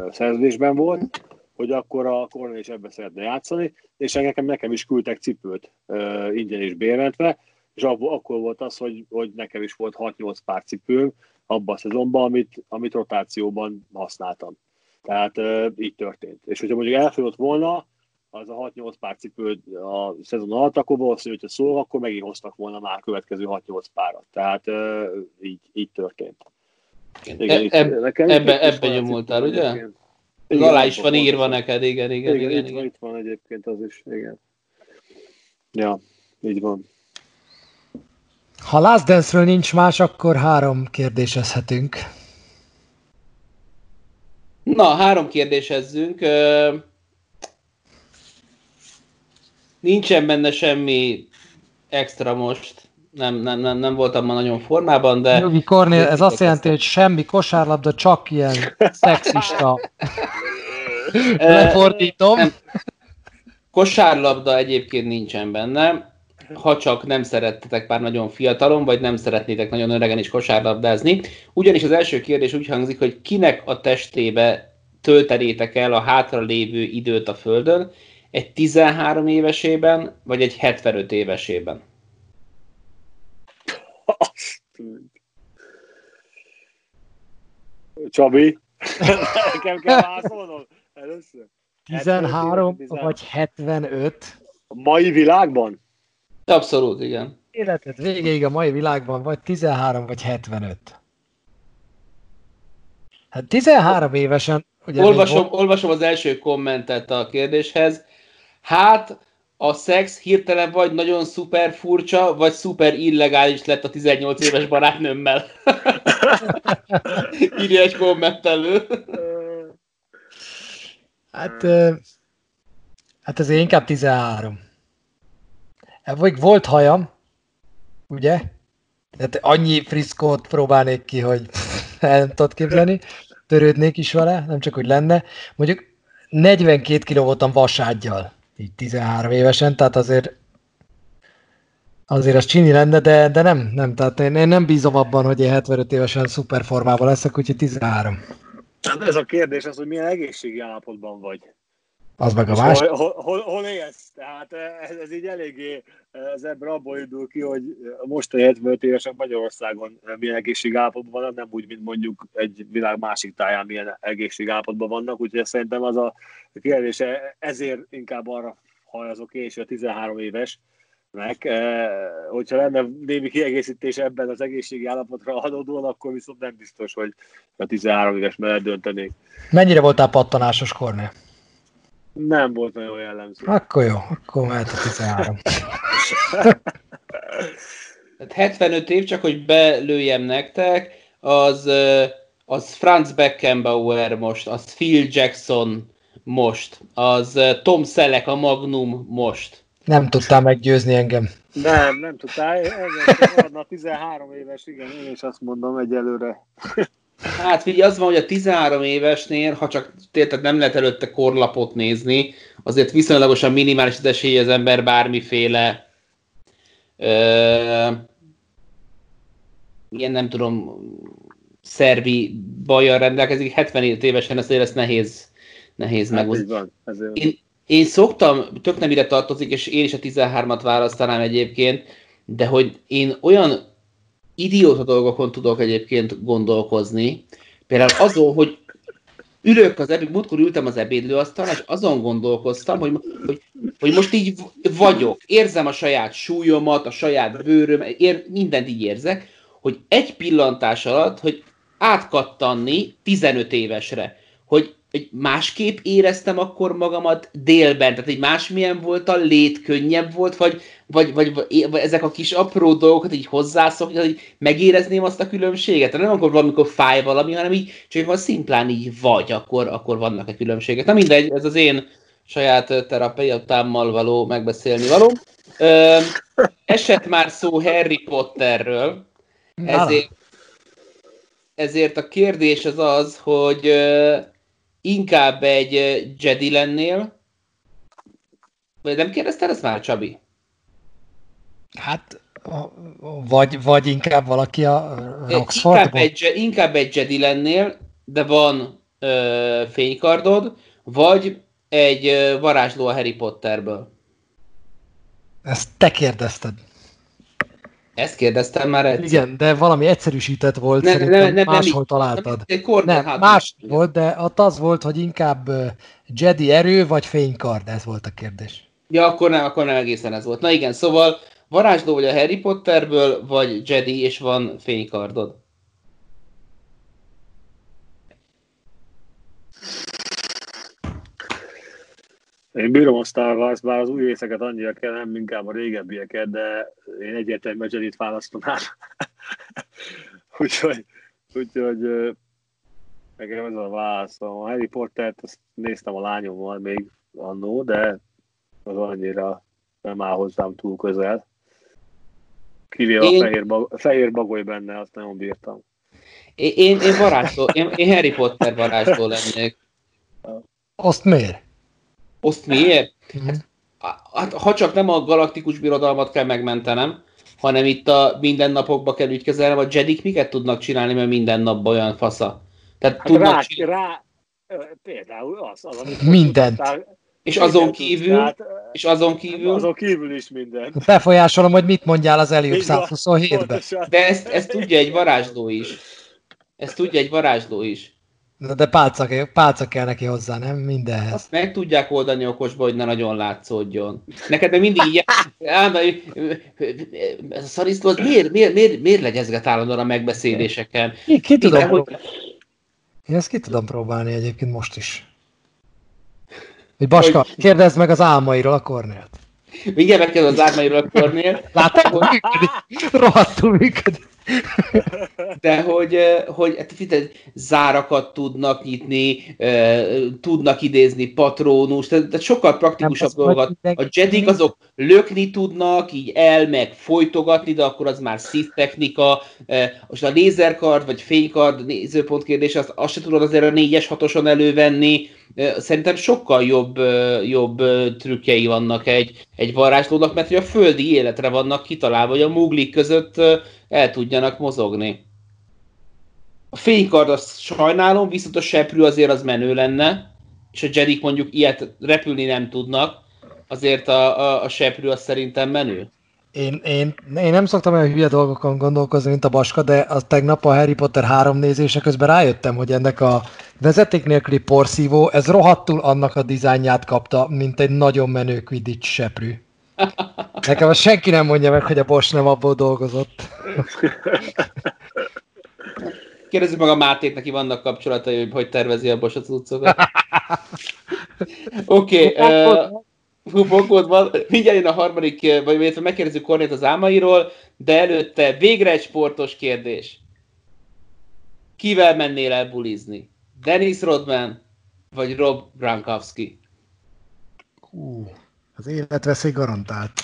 szerződésben volt, hogy akkor a Cornell is ebbe szeretne játszani, és nekem, nekem is küldtek cipőt uh, ingyen is bérmentve, és abból, akkor volt az, hogy, hogy nekem is volt 6-8 pár cipőm abban a szezonban, amit, amit rotációban használtam. Tehát uh, így történt. És hogyha mondjuk elfogyott volna, az a 6-8 pár cipő a szezon alatt, akkor valószínűleg, hogyha szól, akkor megint hoztak volna már a következő 6-8 párat. Tehát uh, így, így történt. Igen, e, eb, ebbe, ebbe nyomultál, ugye? Egyébként. Ez alá is van írva neked, igen, igen, igen. igen, itt, igen. itt van egyébként az is, igen. Ja, így van. Ha Last Dance-ről nincs más, akkor három kérdésezhetünk. Na, három kérdésezzünk. Nincsen benne semmi extra most. Nem, nem, nem, nem voltam ma nagyon formában, de... Jogi Kornél, ez azt jelenti, hogy semmi kosárlabda, csak ilyen szexista Lefordítom. Kosárlabda egyébként nincsen benne, ha csak nem szerettetek már nagyon fiatalon, vagy nem szeretnétek nagyon öregen is kosárlabdázni. Ugyanis az első kérdés úgy hangzik, hogy kinek a testébe töltenétek el a hátra lévő időt a Földön, egy 13 évesében, vagy egy 75 évesében? Csabi, nekem kell válaszolnom. Először? 13 vagy 75? A mai világban? Abszolút, igen. Életed végéig a mai világban vagy 13 vagy 75. Hát 13 évesen... Ugye olvasom, volt... olvasom az első kommentet a kérdéshez. Hát, a szex hirtelen vagy nagyon szuper furcsa, vagy szuper illegális lett a 18 éves barátnőmmel. Írja egy kommentelő. Hát, hát ez inkább 13. Hát, vagy volt hajam, ugye? Tehát annyi friszkót próbálnék ki, hogy el tudod képzelni, törődnék is vele, nem csak, hogy lenne. Mondjuk 42 kiló voltam vaságyjal. Így 13 évesen, tehát azért azért az csini lenne, de, de nem, nem, tehát én, én nem bízom abban, hogy én 75 évesen szuperformában leszek, úgyhogy 13. Hát ez a kérdés az, hogy milyen egészségi állapotban vagy. Az meg a más. Hol, hol, hol, hol élsz? Tehát ez, ez így eléggé, ez ebből abból indul ki, hogy most a 75 évesek Magyarországon milyen egészségállapotban vannak, nem úgy, mint mondjuk egy világ másik táján milyen egészségállapotban vannak, úgyhogy szerintem az a kérdés, ezért inkább arra hajazok én, és a 13 éves, meg, hogyha lenne némi kiegészítés ebben az egészségi állapotra adódóan, akkor viszont nem biztos, hogy a 13 éves mellett döntenék. Mennyire voltál pattanásos kornél? Nem volt nagyon jellemző. Akkor jó, akkor mehet a 13. 75 év, csak hogy belőjem nektek, az, az Franz Beckenbauer most, az Phil Jackson most, az Tom Selleck a Magnum most. Nem tudtál meggyőzni engem. Nem, nem tudtál. Ez a 13 éves, igen, én is azt mondom egyelőre. Hát figyelj, az van, hogy a 13 évesnél, ha csak tehát nem lehet előtte korlapot nézni, azért viszonylagosan minimális az esély az ember bármiféle ö, ilyen nem tudom, szervi bajjal rendelkezik, 75 évesen ezt, ezt nehéz, nehéz hát meghozni. Én, én szoktam, tök nem ide tartozik, és én is a 13-at választanám egyébként, de hogy én olyan idióta dolgokon tudok egyébként gondolkozni. Például azon, hogy ülök az ebéd, múltkor ültem az ebédlőasztalon, és azon gondolkoztam, hogy, hogy, hogy most így vagyok, érzem a saját súlyomat, a saját bőröm, ér, mindent így érzek, hogy egy pillantás alatt, hogy átkattanni 15 évesre, hogy hogy másképp éreztem akkor magamat délben, tehát egy másmilyen volt a lét, könnyebb volt, vagy, vagy, vagy, vagy, ezek a kis apró dolgokat így hozzászokni, hogy megérezném azt a különbséget. Tehát nem akkor valamikor fáj valami, hanem így, csak van szimplán így vagy, akkor, akkor vannak egy különbségek. Na mindegy, ez az én saját terapeutámmal való megbeszélni való. Ö, esett már szó Harry Potterről, ezért, ezért a kérdés az az, hogy inkább egy Jedi lennél, vagy nem kérdezted ezt már, Csabi? Hát, vagy, vagy inkább valaki a Roxfordból? Inkább egy, inkább egy Jedi lennél, de van ö, fénykardod, vagy egy varázsló a Harry Potterből. Ezt te kérdezted. Ezt kérdeztem már egyszer. Igen, de valami egyszerűsített volt, ne, szerintem ne, ne, máshol nem, találtad. Nem, nem hát más nem. volt, de ott az volt, hogy inkább Jedi erő, vagy fénykard, ez volt a kérdés. Ja, akkor nem, akkor nem egészen ez volt. Na igen, szóval varázsló vagy a Harry Potterből, vagy Jedi, és van fénykardod. Én bírom a Star Wars, bár az új részeket annyira kell, nem inkább a régebbieket, de én egyértelműen Jedi-t választanám. úgyhogy, úgyhogy nekem ez a válasz. A Harry Pottert azt néztem a lányommal még annó, de az annyira nem áll hozzám túl közel. Kivéve én... a fehér, bag, a fehér bagoly benne, azt nagyon bírtam. Én, én, én varázsló, én, én Harry Potter varázsló lennék. Azt miért? Azt miért? Hát, hát, ha csak nem a galaktikus birodalmat kell megmentenem, hanem itt a mindennapokba kell ügykezelnem, a Jedik miket tudnak csinálni, mert minden nap olyan fasza. Tehát hát tudnak rá, csinálni... rá, például az, az amit Mindent. És azon kívül, tehát, és azon kívül... Azon kívül is minden. Befolyásolom, hogy mit mondjál az Eliuk 127-ben. De ezt, ezt tudja egy varázsló is. Ezt tudja egy varázsló is. Na de pálca, pálca kell neki hozzá, nem? Mindenhez. Azt meg tudják oldani okosba, hogy ne nagyon látszódjon. Neked meg mindig így, ez a szarisztó, az miért, miért, miért, miért legyezget állandóan a megbeszéléseken? Ki, ki tudom Igen, hogy... Én ezt ki tudom próbálni egyébként most is. Hogy Baska, hogy... kérdezd meg az álmairól a Kornélt. Mindjárt megkérdez az álmairól a Kornélt. Látod, hogy működik? Rohadtul működik. De hogy, hogy hát, zárakat tudnak nyitni, tudnak idézni patrónus, tehát, tehát sokkal praktikusabb dolgokat. A Jedik azok lökni tudnak, így el meg folytogatni, de akkor az már szív technika. Most a lézerkard vagy fénykard nézőpont kérdés, azt, azt se tudod azért a 4-es 6 elővenni. Szerintem sokkal jobb, jobb trükkjei vannak egy, egy varázslónak, mert hogy a földi életre vannak kitalálva, hogy a muglik között el tudjanak mozogni. A fénykard azt sajnálom, viszont a seprű azért az menő lenne, és a Jedik mondjuk ilyet repülni nem tudnak, azért a, a, a seprű az szerintem menő. Én, én, én nem szoktam olyan hülye dolgokon gondolkozni, mint a Baska, de az tegnap a Harry Potter három nézése közben rájöttem, hogy ennek a vezeték nélküli porszívó, ez rohadtul annak a dizájnját kapta, mint egy nagyon menő Quidditch seprű. Nekem azt senki nem mondja meg, hogy a Bosch nem abból dolgozott. Kérdezzük meg a Mátét, neki vannak kapcsolatai, hogy hogy tervezi a Bosch a cuccokat. Oké. Okay, uh, Bokod van, mindjárt jön a harmadik, vagy illetve megkérdezzük Kornét az álmairól, de előtte végre egy sportos kérdés. Kivel mennél el bulizni? Dennis Rodman, vagy Rob Gronkowski? Hú, az életveszély garantált.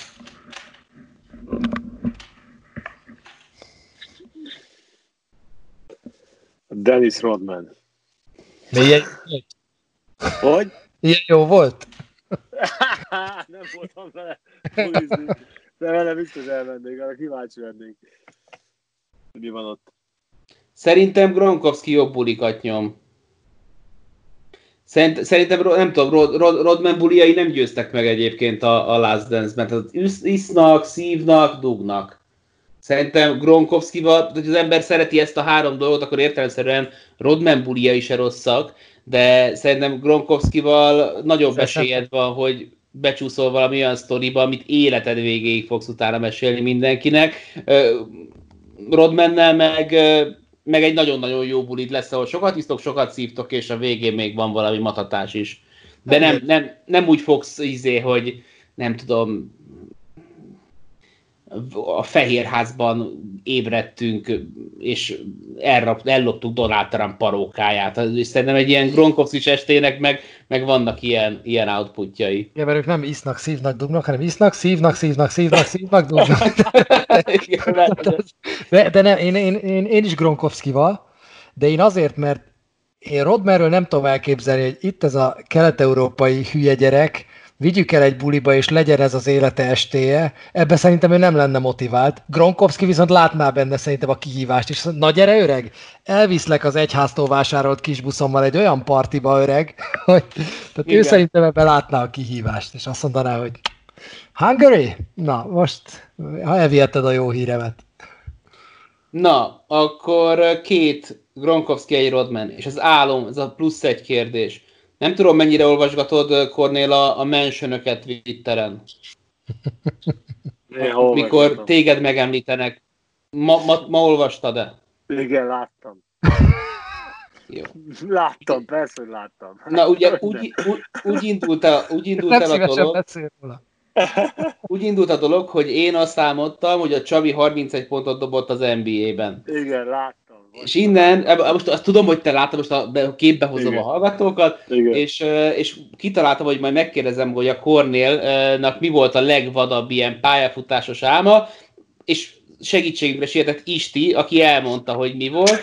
Dennis Rodman. Milyen? Hogy? Ilyen jó volt? nem voltam vele de vele biztos elmennék, arra kíváncsi lennék. Mi van ott? Szerintem Gronkowski jobb bulikat nyom. Szerint, szerintem, nem tudom, Rod, Rod, Rodman buliai nem győztek meg egyébként a, a Last Dance, mert az isznak, szívnak, dugnak. Szerintem Gronkowskival, hogy az ember szereti ezt a három dolgot, akkor értelemszerűen Rodman buliai se rosszak, de szerintem Gronkowskival nagyobb esélyed van, hogy becsúszol valami olyan sztoriba, amit életed végéig fogsz utána mesélni mindenkinek. Rodmennel meg, meg egy nagyon-nagyon jó bulit lesz, ahol sokat isztok, sokat szívtok, és a végén még van valami matatás is. De nem, nem, nem úgy fogsz izé, hogy nem tudom, a Fehérházban ébredtünk, és elrap, elloptuk Donald Trump parókáját. Szerintem egy ilyen Gronkowski estének meg, meg vannak ilyen, ilyen outputjai. Igen, mert ők nem isznak, szívnak, dugnak, hanem isznak, szívnak, szívnak, szívnak, szívnak, dugnak. de, de nem, én, én, én, én is Gronkowskival, de én azért, mert én Rodmerről nem tudom elképzelni, hogy itt ez a kelet-európai hülye gyerek, vigyük el egy buliba, és legyen ez az élete estéje, ebbe szerintem ő nem lenne motivált. Gronkowski viszont látná benne szerintem a kihívást, és na gyere öreg, elviszlek az egyháztól vásárolt kisbuszommal egy olyan partiba öreg, hogy tehát ő szerintem ebbe látná a kihívást, és azt mondaná, hogy Hungary? Na, most ha elvihetted a jó híremet. Na, akkor két Gronkowski, egy Rodman, és az álom, ez a plusz egy kérdés. Nem tudom, mennyire olvasgatod, Kornél, a, mentionöket Twitteren. Mikor téged megemlítenek. Ma, ma, ma olvastad-e? Igen, láttam. Jó. Láttam, persze, hogy láttam. Na, ugye úgy, úgy, úgy indult el, úgy indult el a dolog. Úgy indult a dolog, hogy én azt számoltam, hogy a Csabi 31 pontot dobott az NBA-ben. Igen, láttam. És innen, most azt tudom, hogy te látod, most a képbe hozom Igen. a hallgatókat, Igen. és, és kitaláltam, hogy majd megkérdezem, hogy a Cornélnak mi volt a legvadabb ilyen pályafutásos álma, és segítségünkre sietett Isti, aki elmondta, hogy mi volt.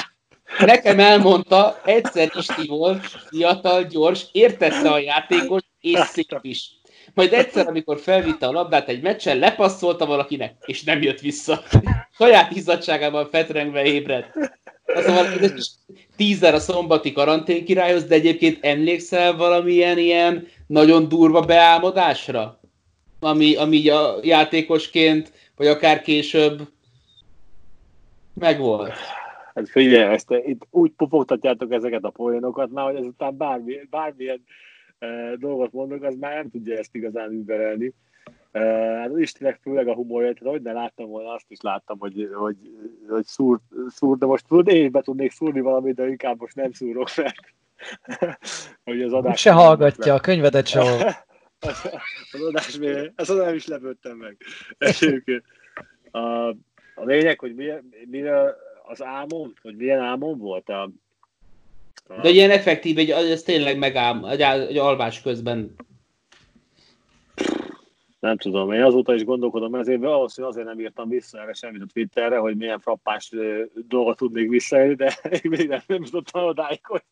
Nekem elmondta, egyszer Isti volt, fiatal, gyors, értette a játékot, és szép is. Majd egyszer, amikor felvitte a labdát egy meccsen, lepasszolta valakinek, és nem jött vissza. Saját izzadságában fetrengve ébredt. Szóval ez tízzer a szombati karantén királyhoz, de egyébként emlékszel valamilyen ilyen nagyon durva beálmodásra? Ami, ami a játékosként, vagy akár később megvolt. Hát figyelj, ezt itt úgy popogtatjátok ezeket a poénokat már, hogy ezután bármi, bármilyen dolgot mondok, az már nem tudja ezt igazán überelni. Hát az Istenek főleg a humorja, tehát hogy ne láttam volna, azt is láttam, hogy, hogy, hogy szúr, szúr, de most tudod, én is be tudnék szúrni valamit, de inkább most nem szúrok fel. hogy az adás se hallgatja, a könyvedet se az adás még, ezt nem is lepődtem meg. A, a lényeg, hogy mi, mi az álmom, hogy milyen álmom volt a, de ilyen effektív, egy, ez tényleg megám, egy, egy alvás közben. nem tudom, én azóta is gondolkodom, ezért valószínűleg azért nem írtam vissza erre semmit a Twitterre, hogy milyen frappás dolgot tudnék visszaélni, de én még nem, nem jutottam odáig, hogy...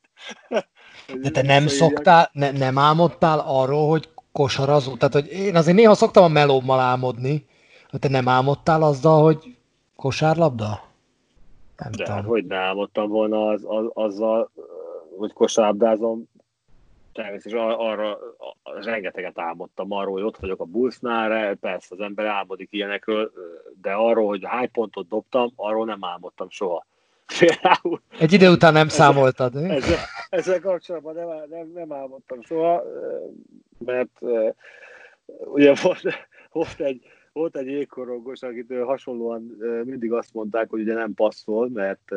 De te nem szoktál, ne, nem álmodtál arról, hogy kosarazó? Tehát, hogy én azért néha szoktam a melómmal álmodni, hogy te nem álmodtál azzal, hogy kosárlabda? Nem De tudom. hogy ne álmodtam volna az, az, azzal, hogy kosárlabdázom, természetesen arra rengeteget álmodtam arról, hogy ott vagyok a Bullsnál, persze az ember álmodik ilyenekről, de arról, hogy hány pontot dobtam, arról nem álmodtam soha. Például. Egy idő után nem ezzel, számoltad. Mi? Ezzel, ezzel kapcsolatban nem, nem, nem álmodtam soha, mert ugye volt, volt egy, volt egy jégkorongos, akitől hasonlóan mindig azt mondták, hogy ugye nem passzol, mert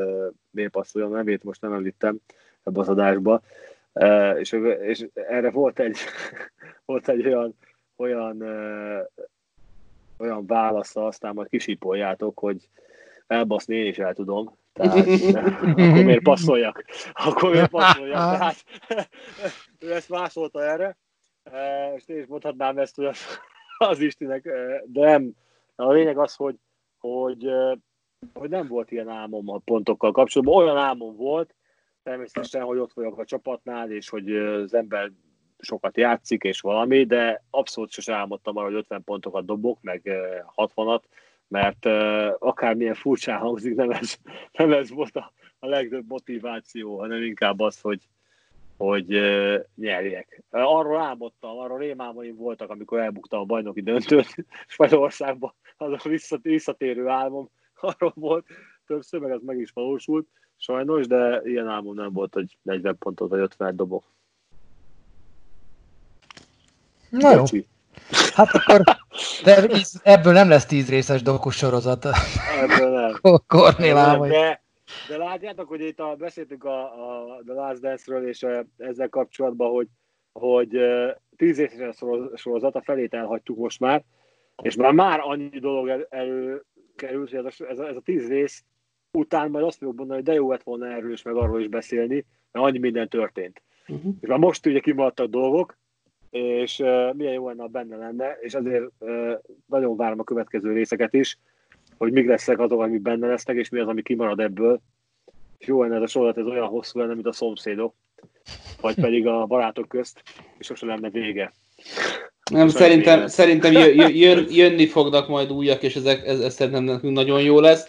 miért passzoljon, nevét most nem említem ebbe az adásba, és, és erre volt egy, volt egy olyan, olyan, olyan válasza, aztán majd kisipoljátok, hogy elbaszni én is el tudom, tehát akkor miért passzoljak? Akkor miért passzoljak? Tehát ő ezt másolta erre, és én is mondhatnám ezt, hogy az, az Istinek, de nem. A lényeg az, hogy, hogy, hogy nem volt ilyen álmom a pontokkal kapcsolatban. Olyan álmom volt, természetesen, hogy ott vagyok a csapatnál, és hogy az ember sokat játszik, és valami, de abszolút sosem álmodtam arra, hogy 50 pontokat dobok, meg 60-at, mert akármilyen furcsán hangzik, nem ez, nem ez volt a, a legtöbb motiváció, hanem inkább az, hogy, hogy nyerjek. Arról álmodtam, arról rémálmaim voltak, amikor elbuktam a bajnoki döntőt Spanyolországba, az a visszatérő álmom arról volt, többször, meg ez meg is valósult, sajnos, de ilyen álmom nem volt, hogy 40 pontot vagy 50 dobok. Na jó. Hát akkor, de ebből nem lesz tíz részes dokus sorozat. Ebből nem. Kornél álmai. De, de látjátok, hogy itt a, beszéltünk a, a The Last Dance-ről, és a, ezzel kapcsolatban, hogy, hogy tíz részes sorozat, a felét elhagytuk most már, és már már annyi dolog el, előkerült, hogy ez a, ez, a, ez a tíz rész után majd azt fogok mondani, hogy de jó lett volna erről is, meg arról is beszélni, mert annyi minden történt. Uh-huh. És már most ugye kimaradtak dolgok, és uh, milyen jó lenne, ha benne lenne, és azért uh, nagyon várom a következő részeket is, hogy mik lesznek azok, amik benne lesznek, és mi az, ami kimarad ebből. És jó lenne ez a sorozat, ez olyan hosszú lenne, mint a szomszédok, vagy pedig a barátok közt, és sosem lenne vége. Nem, szerintem, szerintem jön, jönni fognak majd újak, és ezek, ez, ez szerintem nekünk nagyon jó lesz.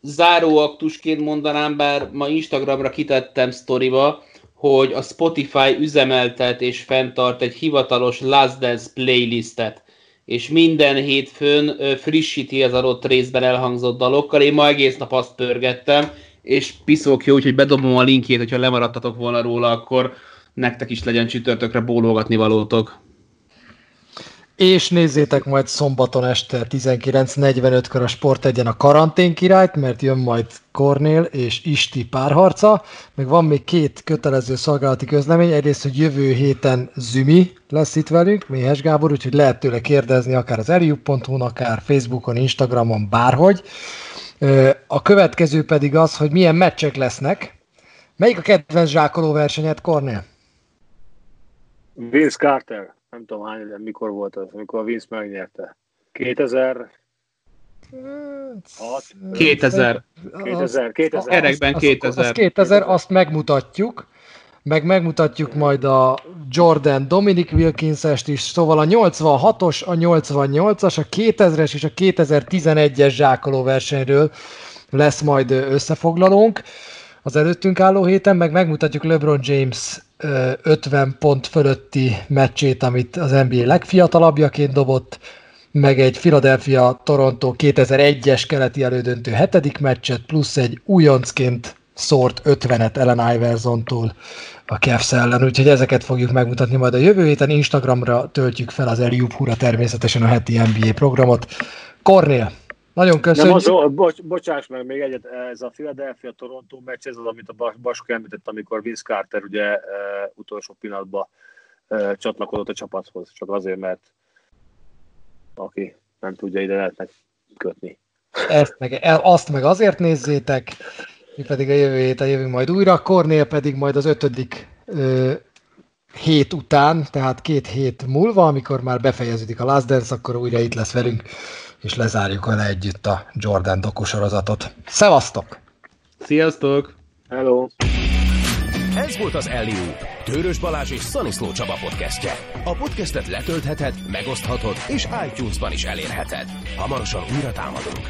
Záró aktusként mondanám, bár ma Instagramra kitettem sztoriba, hogy a Spotify üzemeltet és fenntart egy hivatalos Last Dance playlistet, és minden hétfőn frissíti az adott részben elhangzott dalokkal. Én ma egész nap azt pörgettem, és piszok jó, úgyhogy bedobom a linkjét, hogyha lemaradtatok volna róla, akkor nektek is legyen csütörtökre bólógatni valótok. És nézzétek majd szombaton este 19.45-kor a Sport egyen a karantén királyt, mert jön majd Kornél és Isti párharca. Meg van még két kötelező szolgálati közlemény. Egyrészt, hogy jövő héten Zümi lesz itt velünk, Méhes Gábor, úgyhogy lehet tőle kérdezni akár az eriuhu akár Facebookon, Instagramon, bárhogy. A következő pedig az, hogy milyen meccsek lesznek. Melyik a kedvenc zsákoló versenyed, Kornél? Vince Carter nem tudom hány, mikor volt az, amikor a Vince megnyerte. 2000 2000. 2000. 2000. Erekben 2000. Az, 2000, azt megmutatjuk, meg megmutatjuk majd a Jordan Dominic Wilkins-est is, szóval a 86-os, a 88-as, a 2000-es és a 2011-es zsákoló versenyről lesz majd összefoglalónk az előttünk álló héten, meg megmutatjuk LeBron James 50 pont fölötti meccsét, amit az NBA legfiatalabbjaként dobott, meg egy Philadelphia-Toronto 2001-es keleti elődöntő hetedik meccset, plusz egy újoncként szórt 50-et Ellen Iverson-tól a Cavs ellen, úgyhogy ezeket fogjuk megmutatni majd a jövő héten. Instagramra töltjük fel az Eliup Hura természetesen a heti NBA programot. Kornél, nagyon köszönjük. Nem, az, bocs, bocsáss meg még egyet, ez a Philadelphia-Toronto meccs, ez az, amit a Basko említett, amikor Vince Carter ugye uh, utolsó pillanatban uh, csatlakozott a csapathoz, csak azért, mert aki nem tudja, ide lehetnek kötni. Ezt meg, azt meg azért nézzétek, mi pedig a jövő héten jövünk majd újra, Kornél pedig majd az ötödik ö, hét után, tehát két hét múlva, amikor már befejeződik a Last Dance, akkor újra itt lesz velünk, és lezárjuk vele együtt a Jordan dokusorozatot. Szevasztok! Sziasztok! Hello! Ez volt az Eliú, Tőrös Balázs és Szaniszló Csaba podcastje. A podcastet letöltheted, megoszthatod, és iTunes-ban is elérheted. Hamarosan újra támadunk.